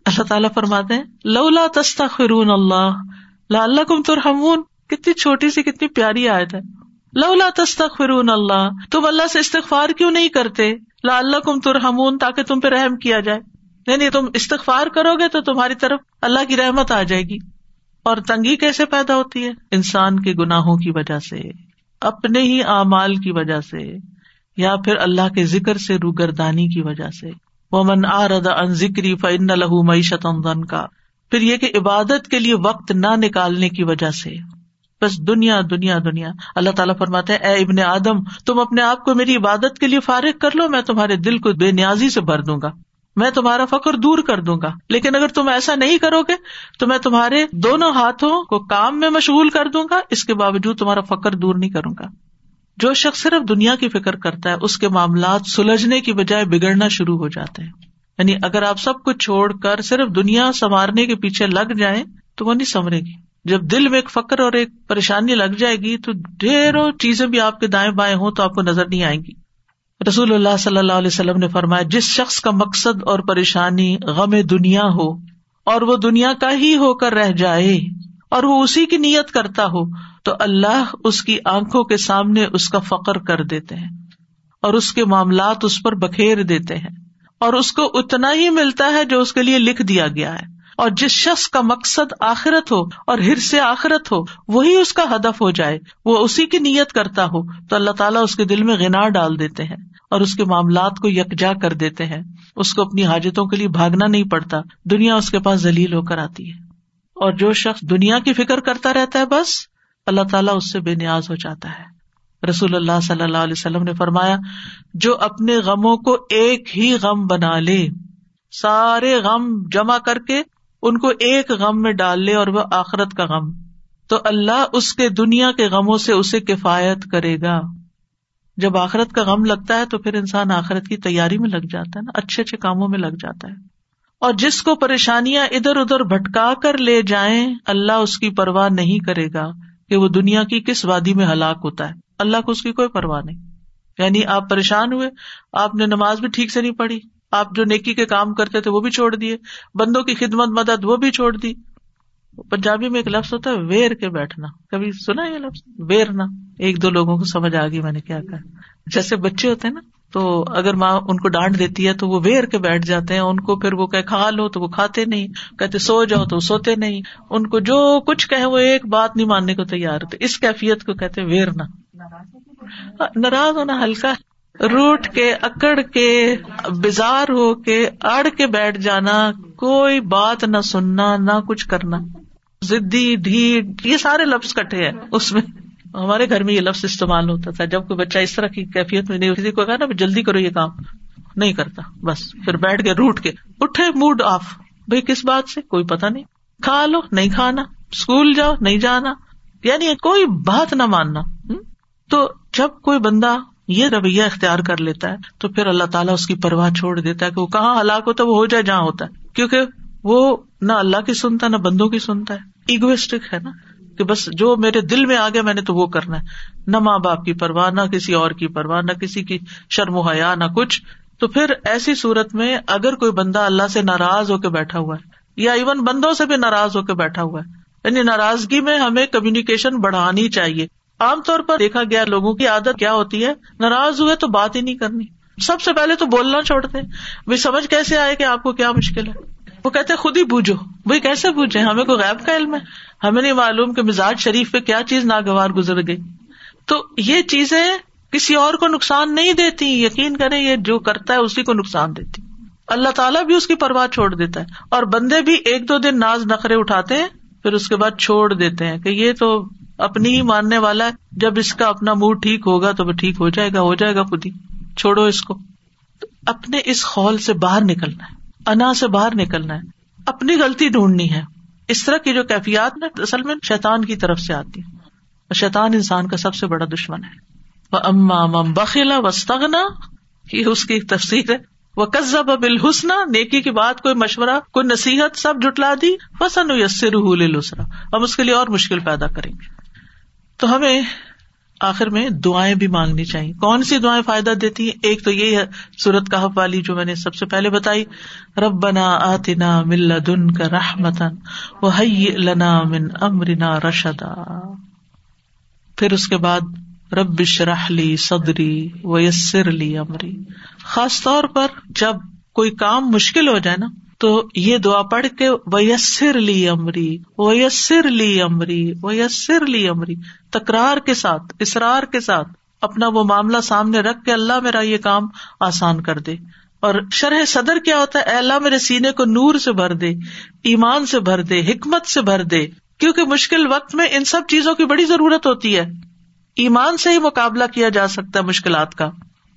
اللہ تعالیٰ فرماتے ہیں، لولا تستا خرون اللہ اللہ کم ترحمون، کتنی چھوٹی سی، کتنی پیاری آیت ہے۔ لولا تستا خرون اللہ، تم اللہ سے استغفار کیوں نہیں کرتے؟ لا اللہ کم ترحمون، تاکہ تم پہ رحم کیا جائے۔ نہیں نہیں تم استغفار کرو گے تو تمہاری طرف اللہ کی رحمت آ جائے گی۔ اور تنگی کیسے پیدا ہوتی ہے؟ انسان کے گناہوں کی وجہ سے، اپنے ہی اعمال کی وجہ سے، یا پھر اللہ کے ذکر سے روگردانی کی وجہ سے۔ وہ من آردا ان ذکری فن لہو معیشت کا پھر یہ کہ عبادت کے لیے وقت نہ نکالنے کی وجہ سے بس دنیا دنیا دنیا۔ اللہ تعالیٰ فرماتے اے ابن آدم، تم اپنے آپ کو میری عبادت کے لیے فارغ کر لو، میں تمہارے دل کو بے نیازی سے بھر دوں گا۔ میں تمہارا فخر دور کر دوں گا۔ لیکن اگر تم ایسا نہیں کرو گے، تو میں تمہارے دونوں ہاتھوں کو کام میں مشغول کر دوں گا، اس کے باوجود تمہارا فخر دور نہیں کروں گا۔ جو شخص صرف دنیا کی فکر کرتا ہے، اس کے معاملات سلجھنے کی بجائے بگڑنا شروع ہو جاتے ہیں۔ یعنی اگر آپ سب کچھ چھوڑ کر صرف دنیا سنوارنے کے پیچھے لگ جائیں تو وہ نہیں سمرے گی۔ جب دل میں ایک فکر اور ایک پریشانی لگ جائے گی تو ڈھیروں چیزیں بھی آپ کے دائیں بائیں ہوں تو آپ کو نظر نہیں آئیں گی۔ رسول اللہ صلی اللہ علیہ وسلم نے فرمایا، جس شخص کا مقصد اور پریشانی غم دنیا ہو اور وہ دنیا کا ہی ہو کر رہ جائے اور وہ اسی کی نیت کرتا ہو، تو اللہ اس کی آنکھوں کے سامنے اس کا فخر کر دیتے ہیں اور اس کے معاملات اس پر بکھیر دیتے ہیں۔ اور اس کو اتنا ہی ملتا ہے جو اس کے لیے لکھ دیا گیا ہے۔ اور جس شخص کا مقصد آخرت ہو اور ہر سے آخرت ہو، وہی اس کا ہدف ہو جائے۔ وہ اسی کی نیت کرتا ہو، تو اللہ تعالیٰ اس کے دل میں گنا ڈال دیتے ہیں اور اس کے معاملات کو یکجا کر دیتے ہیں۔ اس کو اپنی حاجتوں کے لیے بھاگنا نہیں پڑتا۔ دنیا اس کے پاس ذلیل ہو کر آتی ہے۔ اور جو شخص دنیا کی فکر کرتا رہتا ہے بس، اللہ تعالیٰ اس سے بے نیاز ہو جاتا ہے۔ رسول اللہ صلی اللہ علیہ وسلم نے فرمایا، جو اپنے غموں کو ایک ہی غم بنا لے، سارے غم جمع کر کے ان کو ایک غم میں ڈال لے اور وہ آخرت کا غم، تو اللہ اس کے دنیا کے غموں سے اسے کفایت کرے گا۔ جب آخرت کا غم لگتا ہے تو پھر انسان آخرت کی تیاری میں لگ جاتا ہے نا، اچھے اچھے کاموں میں لگ جاتا ہے۔ اور جس کو پریشانیاں ادھر ادھر بھٹکا کر لے جائیں، اللہ اس کی پرواہ نہیں کرے گا کہ وہ دنیا کی کس وادی میں ہلاک ہوتا ہے۔ اللہ کو اس کی کوئی پرواہ نہیں۔ یعنی آپ پریشان ہوئے، آپ نے نماز بھی ٹھیک سے نہیں پڑھی، آپ جو نیکی کے کام کرتے تھے وہ بھی چھوڑ دیے، بندوں کی خدمت، مدد وہ بھی چھوڑ دی۔ پنجابی میں ایک لفظ ہوتا ہے، ویر کے بیٹھنا۔ کبھی سنا یہ لفظ؟ ویرنا ایک دو لوگوں کو سمجھ آ گئی میں نے کیا کہا۔ جیسے بچے ہوتے ہیں نا تو اگر ماں ان کو ڈانٹ دیتی ہے تو وہ ویر کے بیٹھ جاتے ہیں، ان کو پھر وہ کہ کھا لو، تو وہ کھاتے نہیں۔ کہتے، سو جاؤ تو وہ سوتے نہیں۔ ان کو جو کچھ کہ وہ ایک بات نہیں ماننے کو تیار ہوتے۔ اس کیفیت کو کہتے ویرنا ہاں، ناراض ہونا ہلکا روٹ کے، اکڑ کے، بزار ہو کے، اڑ کے بیٹھ جانا، کوئی بات نہ سننا، نہ کچھ کرنا۔ زدی ڈھیٹ یہ سارے لفظ کٹے ہیں اس میں۔ ہمارے گھر میں یہ لفظ استعمال ہوتا تھا۔ جب کوئی بچہ اس طرح کی کیفیت میں نہیں کسی کو کہا نا جلدی کرو یہ کام۔ نہیں کرتا۔ بس پھر بیٹھ کے روٹ کے اٹھے موڈ آف بھائی کس بات سے؟ کوئی پتا نہیں۔ کھا لو، نہیں کھانا۔ اسکول جاؤ، نہیں جانا۔ یعنی کوئی بات نہ ماننا۔ تو جب کوئی بندہ یہ رویہ اختیار کر لیتا ہے، تو پھر اللہ تعالیٰ اس کی پرواہ چھوڑ دیتا ہے کہ وہ کہاں ہلاک ہوتا ہے، وہ ہو جائے جہاں ہوتا ہے۔ کیونکہ وہ نہ اللہ کی سنتا ہے نہ بندوں کی سنتا ہے۔ ایگوسٹک ہے نا۔ کہ بس جو میرے دل میں آ گیا میں نے تو وہ کرنا ہے۔ نہ ماں باپ کی پرواہ، نہ کسی اور کی پرواہ، نہ کسی کی شرم و حیا، نہ کچھ۔ تو پھر ایسی صورت میں اگر کوئی بندہ اللہ سے ناراض ہو کے بیٹھا ہوا ہے، یا ایون بندوں سے بھی ناراض ہو کے بیٹھا ہوا ہے یعنی ناراضگی میں ہمیں کمیونیکیشن بڑھانی چاہیے۔ عام طور پر دیکھا گیا لوگوں کی عادت کیا ہوتی ہے، ناراض ہوئے تو بات ہی نہیں کرنی۔ سب سے پہلے تو بولنا چھوڑتے بھائی سمجھ کیسے آئے کہ آپ کو کیا مشکل ہے؟ وہ کہتے خود ہی بوجھو۔ بھائی کیسے بوجھے؟ ہمیں کوئی غائب کا علم ہے؟ ہمیں نہیں معلوم کہ مزاج شریف پہ کیا چیز ناگوار گزر گئی۔ تو یہ چیزیں کسی اور کو نقصان نہیں دیتی۔ یقین کرے یہ جو کرتا ہے، اسی کو نقصان دیتی۔ اللہ تعالیٰ بھی اس کی پرواہ چھوڑ دیتا ہے۔ اور بندے بھی ایک دو دن ناز نخرے اٹھاتے ہیں، پھر اس کے بعد چھوڑ دیتے ہیں کہ یہ تو اپنی ہی ماننے والا ہے۔ جب اس کا اپنا موڈ ٹھیک ہوگا تو وہ ٹھیک ہو جائے گا، ہو جائے گا خود ہی۔ چھوڑو اس کو۔ اپنے اس خول سے باہر نکلنا ہے۔ انا سے باہر نکلنا ہے۔ اپنی غلطی ڈھونڈنی ہے۔ اس طرح کی جو کیفیات نا، اصل میں شیطان کی طرف سے آتی ہے شیطان انسان کا سب سے بڑا دشمن ہے۔ وہ اما مم بخلا وسطنا یہ اس کی تفصیل ہے۔ وہ قزب بل حسنا نیکی کی بات، کوئی مشورہ، کوئی نصیحت، سب جٹلا دی۔ فسن یسر ہم اس کے لیے اور مشکل پیدا کریں گے۔ تو ہمیں آخر میں دعائیں بھی مانگنی چاہیے۔ کون سی دعائیں فائدہ دیتی ہیں؟ ایک تو یہ ہے، سورت کہف والی جو میں نے سب سے پہلے بتائی۔ رب بنا آتنا مل دن کا رحمتن وہ لنا من امرنا رشدا۔ پھر اس کے بعد، رب شرحلی صدری و یسر لی امری۔ خاص طور پر جب کوئی کام مشکل ہو جائے نا تو یہ دعا پڑھ کے ویسر لی امری، ویسر لی امری، ویسر لی امری، تکرار کے ساتھ اسرار کے ساتھ اپنا وہ معاملہ سامنے رکھ کے اللہ میرا یہ کام آسان کر دے۔ اور شرح صدر کیا ہوتا ہے؟ اللہ میرے سینے کو نور سے بھر دے، ایمان سے بھر دے، حکمت سے بھر دے۔ کیونکہ مشکل وقت میں ان سب چیزوں کی بڑی ضرورت ہوتی ہے۔ ایمان سے ہی مقابلہ کیا جا سکتا ہے مشکلات کا۔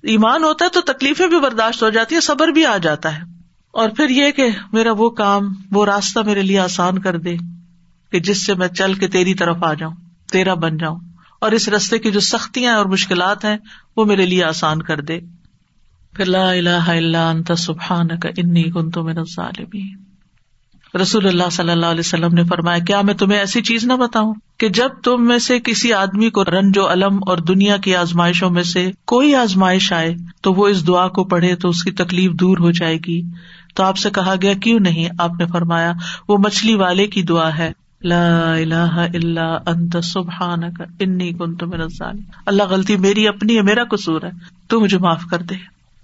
ایمان ہوتا ہے تو تکلیفیں بھی برداشت ہو جاتی ہے صبر بھی آ جاتا ہے۔ اور پھر یہ کہ میرا وہ کام، وہ راستہ میرے لیے آسان کر دے کہ جس سے میں چل کے تیری طرف آ جاؤں، تیرا بن جاؤں اور اس رستے کی جو سختیاں اور مشکلات ہیں، وہ میرے لیے آسان کر دے۔ پھر لا الہ الا انت، سبحانک، انی کنت من الظالمین۔ رسول اللہ صلی اللہ علیہ وسلم نے فرمایا، کیا میں تمہیں ایسی چیز نہ بتاؤں کہ جب تم میں سے کسی آدمی کو رنج و علم اور دنیا کی آزمائشوں میں سے کوئی آزمائش آئے تو وہ اس دعا کو پڑھے تو اس کی تکلیف دور ہو جائے گی؟ تو آپ سے کہا گیا، کیوں نہیں؟ آپ نے فرمایا، وہ مچھلی والے کی دعا ہے۔ لا الہ الا انت سبحانک، انی کنت من الظالمین۔ اللہ غلطی میری، اپنی ہے، میرا قصور ہے۔ تو مجھے معاف کر دے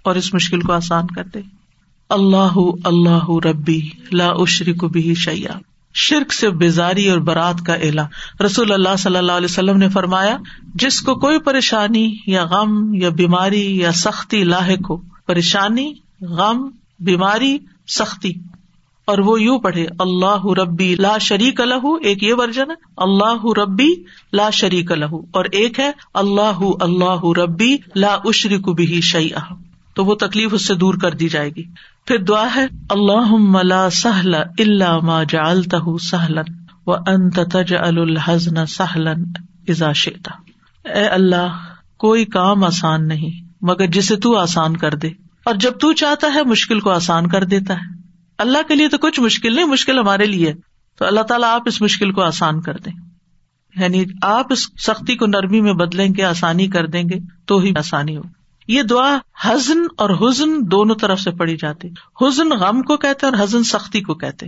اور اس مشکل کو آسان کر دے۔ اللہ اللہ ربی لا اشری کو بھی شیا شرک سے بیزاری اور برات کا اعلان۔ رسول اللہ صلی اللہ علیہ وسلم نے فرمایا، جس کو کوئی پریشانی یا غم یا بیماری یا سختی لاحق ہو، پریشانی، غم، بیماری، سختی، اور وہ یوں پڑھے، اللہ ربی لا شریک لہو، ایک یہ ورژن ہے، اللہ ربی لا شریک لہو، اور ایک ہے، اللہ اللہ ربی لا اشری کو بھی شیا تو وہ تکلیف اس سے دور کر دی جائے گی۔ پھر دعا ہے اللہ ملا سہل اللہ ما جالتا سہلن و انت تج الحزن سہلن ازا شیتا اے اللہ، کوئی کام آسان نہیں، مگر جسے تو آسان کر دے۔ اور جب تو چاہتا ہے، مشکل کو آسان کر دیتا ہے۔ اللہ کے لیے تو کچھ مشکل نہیں، مشکل ہمارے لیے۔ تو اللہ تعالیٰ آپ اس مشکل کو آسان کر دیں۔ یعنی آپ اس سختی کو نرمی میں بدلیں گے، آسانی کر دیں گے، تو ہی آسانی ہو یہ دعا ہزن اور حزن دونوں طرف سے پڑی جاتی۔ حزن غم کو کہتے اور ہزن سختی کو کہتے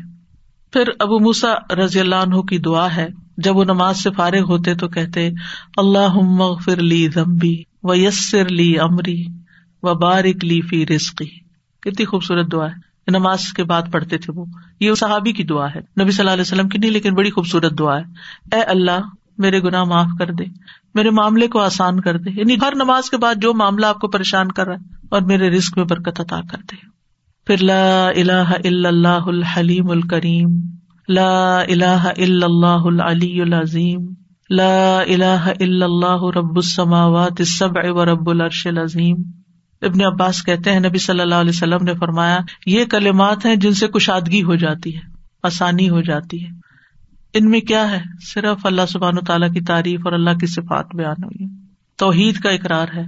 پھر ابو موسا رضی اللہ عنہ کی دعا ہے۔ جب وہ نماز سے فارغ ہوتے تو کہتے اللہ فر لی زمبی و یسر لی امری و بارک لی فی رسقی کتنی خوبصورت دعا ہے۔ نماز کے بعد پڑھتے تھے وہ۔ یہ صحابی کی دعا ہے۔ نبی صلی اللہ علیہ وسلم کی نہیں، لیکن بڑی خوبصورت دعا ہے۔ اے اللہ میرے گناہ معاف کر دے، میرے معاملے کو آسان کر دے۔ یعنی ہر نماز کے بعد جو معاملہ آپ کو پریشان کر رہا ہے اور میرے رسک میں برکت عطا کر دے۔ پھر لا الہ الا اللہ الحلیم الکریم، لا الہ الا اللہ العلی العظیم، لا الہ الا اللہ رب السماوات السبع و رب العرش العظیم۔ ابن عباس کہتے ہیں، نبی صلی اللہ علیہ وسلم نے فرمایا، یہ کلمات ہیں جن سے کشادگی ہو جاتی ہے، آسانی ہو جاتی ہے۔ ان میں کیا ہے؟ صرف اللہ سبحان تعالیٰ کی تعریف اور اللہ کی صفات بیان ہوئی توحید کا اقرار ہے۔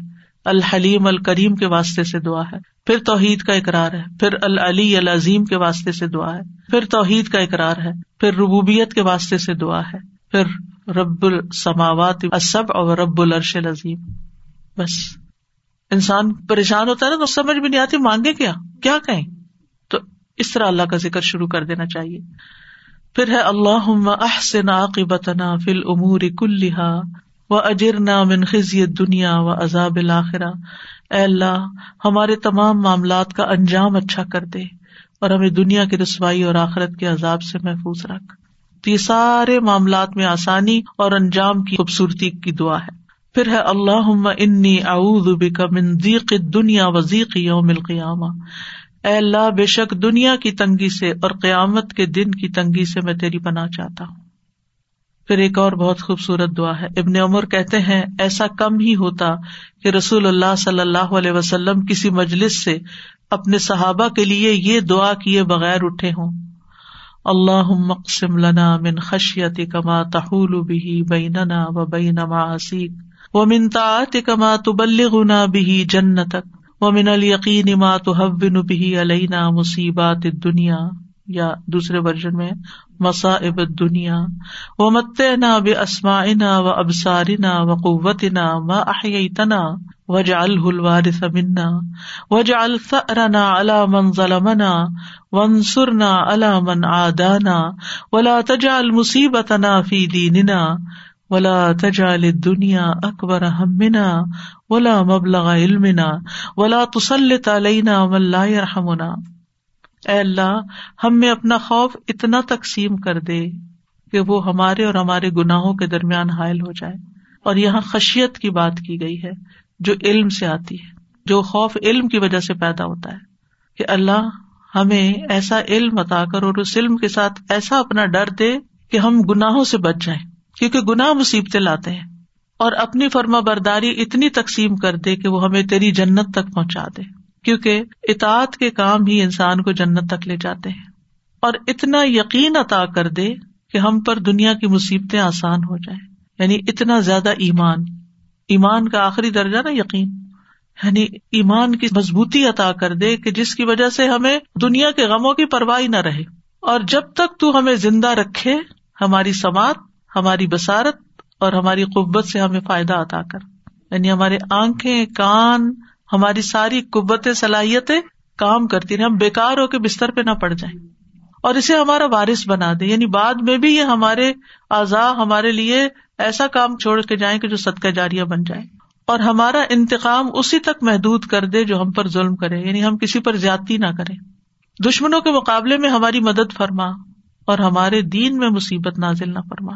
الحلیم الکریم کے واسطے سے دعا ہے۔ پھر توحید کا اقرار ہے۔ پھر العلی العظیم کے واسطے سے دعا ہے۔ پھر توحید کا اقرار ہے۔ پھر ربوبیت کے واسطے سے دعا ہے۔ پھر رب السماوات اسب اور رب العرش العظیم۔ بس۔ انسان پریشان ہوتا ہے نا تو سمجھ بھی نہیں آتی، مانگے کیا؟ کیا کہیں؟ تو اس طرح اللہ کا ذکر شروع کر دینا چاہیے۔ پھر ہے اللہ احسن عاقبتنا فی الامور کلہا و اجرنا من خزی دنیا و عذاب الاخرہ۔ اے اللہ، ہمارے تمام معاملات کا انجام اچھا کر دے اور ہمیں دنیا کی رسوائی اور آخرت کے عذاب سے محفوظ رکھ۔ تو یہ سارے معاملات میں آسانی اور انجام کی خوبصورتی کی دعا ہے۔ پھر ہے اللہ انی اعوذ بک من ضیق دنیا و ضیق یوم القیامہ۔ اے اللہ، بے شک دنیا کی تنگی سے اور قیامت کے دن کی تنگی سے میں تیری پناہ چاہتا ہوں۔ پھر ایک اور بہت خوبصورت دعا ہے۔ ابن عمر کہتے ہیں، ایسا کم ہی ہوتا کہ رسول اللہ صلی اللہ علیہ وسلم کسی مجلس سے اپنے صحابہ کے لیے یہ دعا کیے بغیر اٹھے ہوں۔ اللہ مقسم لنا من خشیت کما تحول بھی بیننا و بین معاصیک و منتا کما تبلغنا بھی جنتک۔ وہ من القین ما تو حبن علینا مصیبات دنیا یا دوسرے ورژن میں مصائب دنیا و مت نا بے اسما و ابسارنا و قوتنا و احیتنا وجا الوارث منا وجا الثرنا على من ظلمنا، وانصرنا على من عادانا، ولا تجعل مصیبتنا فی دیننا ولا تجعل الدنيا اکبر همنا ولا مبلغ علمنا ولا تسلط علينا من لا يرحمنا۔ اے اللہ، ہم میں اپنا خوف اتنا تقسیم کر دے کہ وہ ہمارے اور ہمارے گناہوں کے درمیان حائل ہو جائے۔ اور یہاں خشیت کی بات کی گئی ہے جو علم سے آتی ہے، جو خوف علم کی وجہ سے پیدا ہوتا ہے۔ کہ اللہ، ہمیں ایسا علم عطا کر اور اس علم کے ساتھ ایسا اپنا ڈر دے کہ ہم گناہوں سے بچ جائیں۔ کیونکہ گناہ مصیبتیں لاتے ہیں۔ اور اپنی فرما برداری اتنی تقسیم کر دے کہ وہ ہمیں تیری جنت تک پہنچا دے۔ کیونکہ اطاعت کے کام ہی انسان کو جنت تک لے جاتے ہیں۔ اور اتنا یقین عطا کر دے کہ ہم پر دنیا کی مصیبتیں آسان ہو جائیں۔ یعنی اتنا زیادہ ایمان۔ ایمان کا آخری درجہ نا یقین۔ یعنی ایمان کی مضبوطی عطا کر دے کہ جس کی وجہ سے ہمیں دنیا کے غموں کی پرواہ نہ رہے۔ اور جب تک تو ہمیں زندہ رکھے ہماری سماعت ہماری بسارت اور ہماری قوت سے ہمیں فائدہ عطا کر۔ یعنی ہمارے آنکھیں، کان، ہماری ساری قوت صلاحیتیں کام کرتی رہے ہم بےکار ہو کے بستر پہ نہ پڑ جائیں۔ اور اسے ہمارا وارث بنا دے یعنی بعد میں بھی یہ ہمارے اعضاء ہمارے لیے ایسا کام چھوڑ کے جائیں کہ جو صدقہ جاریہ بن جائے۔ اور ہمارا انتقام اسی تک محدود کر دے جو ہم پر ظلم کرے۔ یعنی ہم کسی پر زیادتی نہ کریں۔ دشمنوں کے مقابلے میں ہماری مدد فرما اور ہمارے دین میں مصیبت نازل نہ فرما۔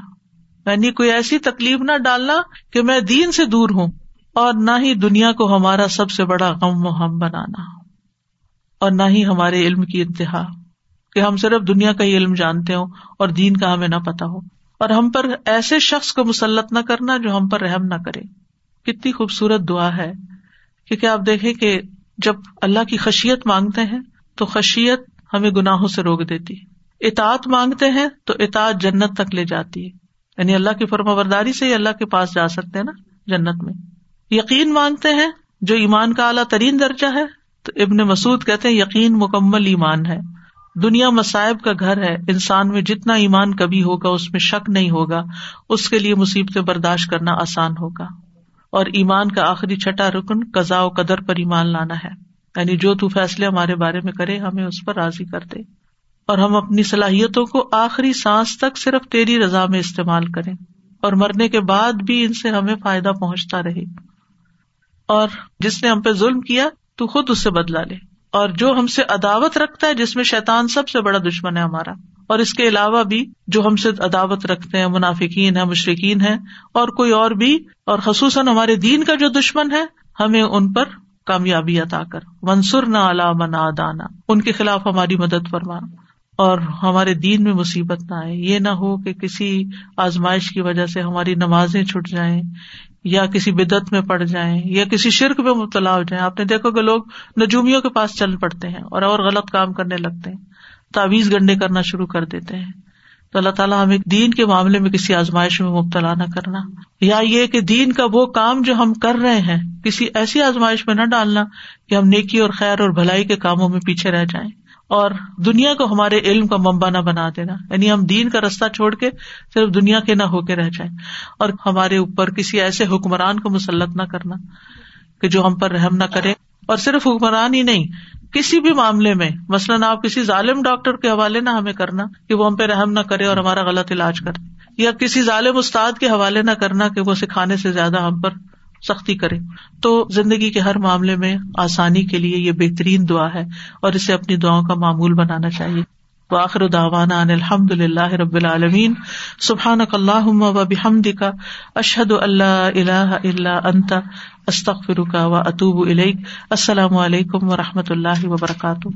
یعنی کوئی ایسی تکلیف نہ ڈالنا کہ میں دین سے دور ہوں اور نہ ہی دنیا کو ہمارا سب سے بڑا غم و ہم بنانا اور نہ ہی ہمارے علم کی انتہا کہ ہم صرف دنیا کا ہی علم جانتے ہوں اور دین کا ہمیں نہ پتا ہو اور ہم پر ایسے شخص کو مسلط نہ کرنا جو ہم پر رحم نہ کرے کتنی خوبصورت دعا ہے کیونکہ آپ دیکھیں کہ جب اللہ کی خشیت مانگتے ہیں تو خشیت ہمیں گناہوں سے روک دیتی اطاعت مانگتے ہیں تو اطاعت جنت تک لے جاتی ہے۔ یعنی اللہ کی فرما برداری سے ہی اللہ کے پاس جا سکتے ہیں نا جنت میں۔ یقین مانگتے ہیں، جو ایمان کا اعلیٰ ترین درجہ ہے، تو ابن مسعود کہتے ہیں، یقین مکمل ایمان ہے۔ دنیا مسائب کا گھر ہے، انسان میں جتنا ایمان کبھی ہوگا، اس میں شک نہیں ہوگا۔ اس کے لیے مصیبتیں برداشت کرنا آسان ہوگا۔ اور ایمان کا آخری چھٹا رکن قزا و قدر پر ایمان لانا ہے۔ یعنی جو تو فیصلے ہمارے بارے میں کرے، ہمیں اس پر راضی کر دے۔ اور ہم اپنی صلاحیتوں کو آخری سانس تک صرف تیری رضا میں استعمال کریں اور مرنے کے بعد بھی ان سے ہمیں فائدہ پہنچتا رہے اور جس نے ہم پہ ظلم کیا، تو خود اس سے بدلا لے اور جو ہم سے عداوت رکھتا ہے، جس میں شیطان سب سے بڑا دشمن ہے ہمارا۔ اور اس کے علاوہ بھی جو ہم سے عداوت رکھتے ہیں، منافقین ہے مشرقین ہے اور کوئی اور بھی، اور خصوصاً ہمارے دین کا جو دشمن ہے، ہمیں ان پر کامیابی عطا کر۔ منصور نہ علام نہ ادانا ان کے خلاف ہماری مدد فرما۔ اور ہمارے دین میں مصیبت نہ آئے۔ یہ نہ ہو کہ کسی آزمائش کی وجہ سے ہماری نمازیں چھٹ جائیں یا کسی بدت میں پڑ جائیں یا کسی شرک میں مبتلا ہو جائیں۔ آپ نے دیکھو کہ لوگ نجومیوں کے پاس چل پڑتے ہیں اور اور غلط کام کرنے لگتے ہیں تعویز گنڈے کرنا شروع کر دیتے ہیں۔ تو اللہ تعالیٰ ہمیں دین کے معاملے میں کسی آزمائش میں مبتلا نہ کرنا۔ یا یہ کہ دین کا وہ کام جو ہم کر رہے ہیں، کسی ایسی آزمائش میں نہ ڈالنا کہ ہم نیکی اور خیر اور بھلائی کے کاموں میں پیچھے رہ جائیں۔ اور دنیا کو ہمارے علم کا ممبا نہ بنا دینا۔ یعنی ہم دین کا رستہ چھوڑ کے صرف دنیا کے نہ ہو کے رہ جائیں۔ اور ہمارے اوپر کسی ایسے حکمران کو مسلط نہ کرنا کہ جو ہم پر رحم نہ کرے۔ اور صرف حکمران ہی نہیں، کسی بھی معاملے میں، مثلاً آپ کسی ظالم ڈاکٹر کے حوالے نہ ہمیں کرنا کہ وہ ہم پہ رحم نہ کرے اور ہمارا غلط علاج کرے۔ یا کسی ظالم استاد کے حوالے نہ کرنا کہ وہ سکھانے سے زیادہ ہم پر سختی کرے۔ تو زندگی کے ہر معاملے میں آسانی کے لیے یہ بہترین دعا ہے اور اسے اپنی دعاؤں کا معمول بنانا چاہیے۔ تو آخر داوانا الحمد اللہ رب العالمین۔ سبحان اللہ و بحمد کا اشحد اللہ اللہ اللہ انت۔ استخ فرکا و اطوب السلام علیکم و رحمۃ اللہ وبرکاتہ۔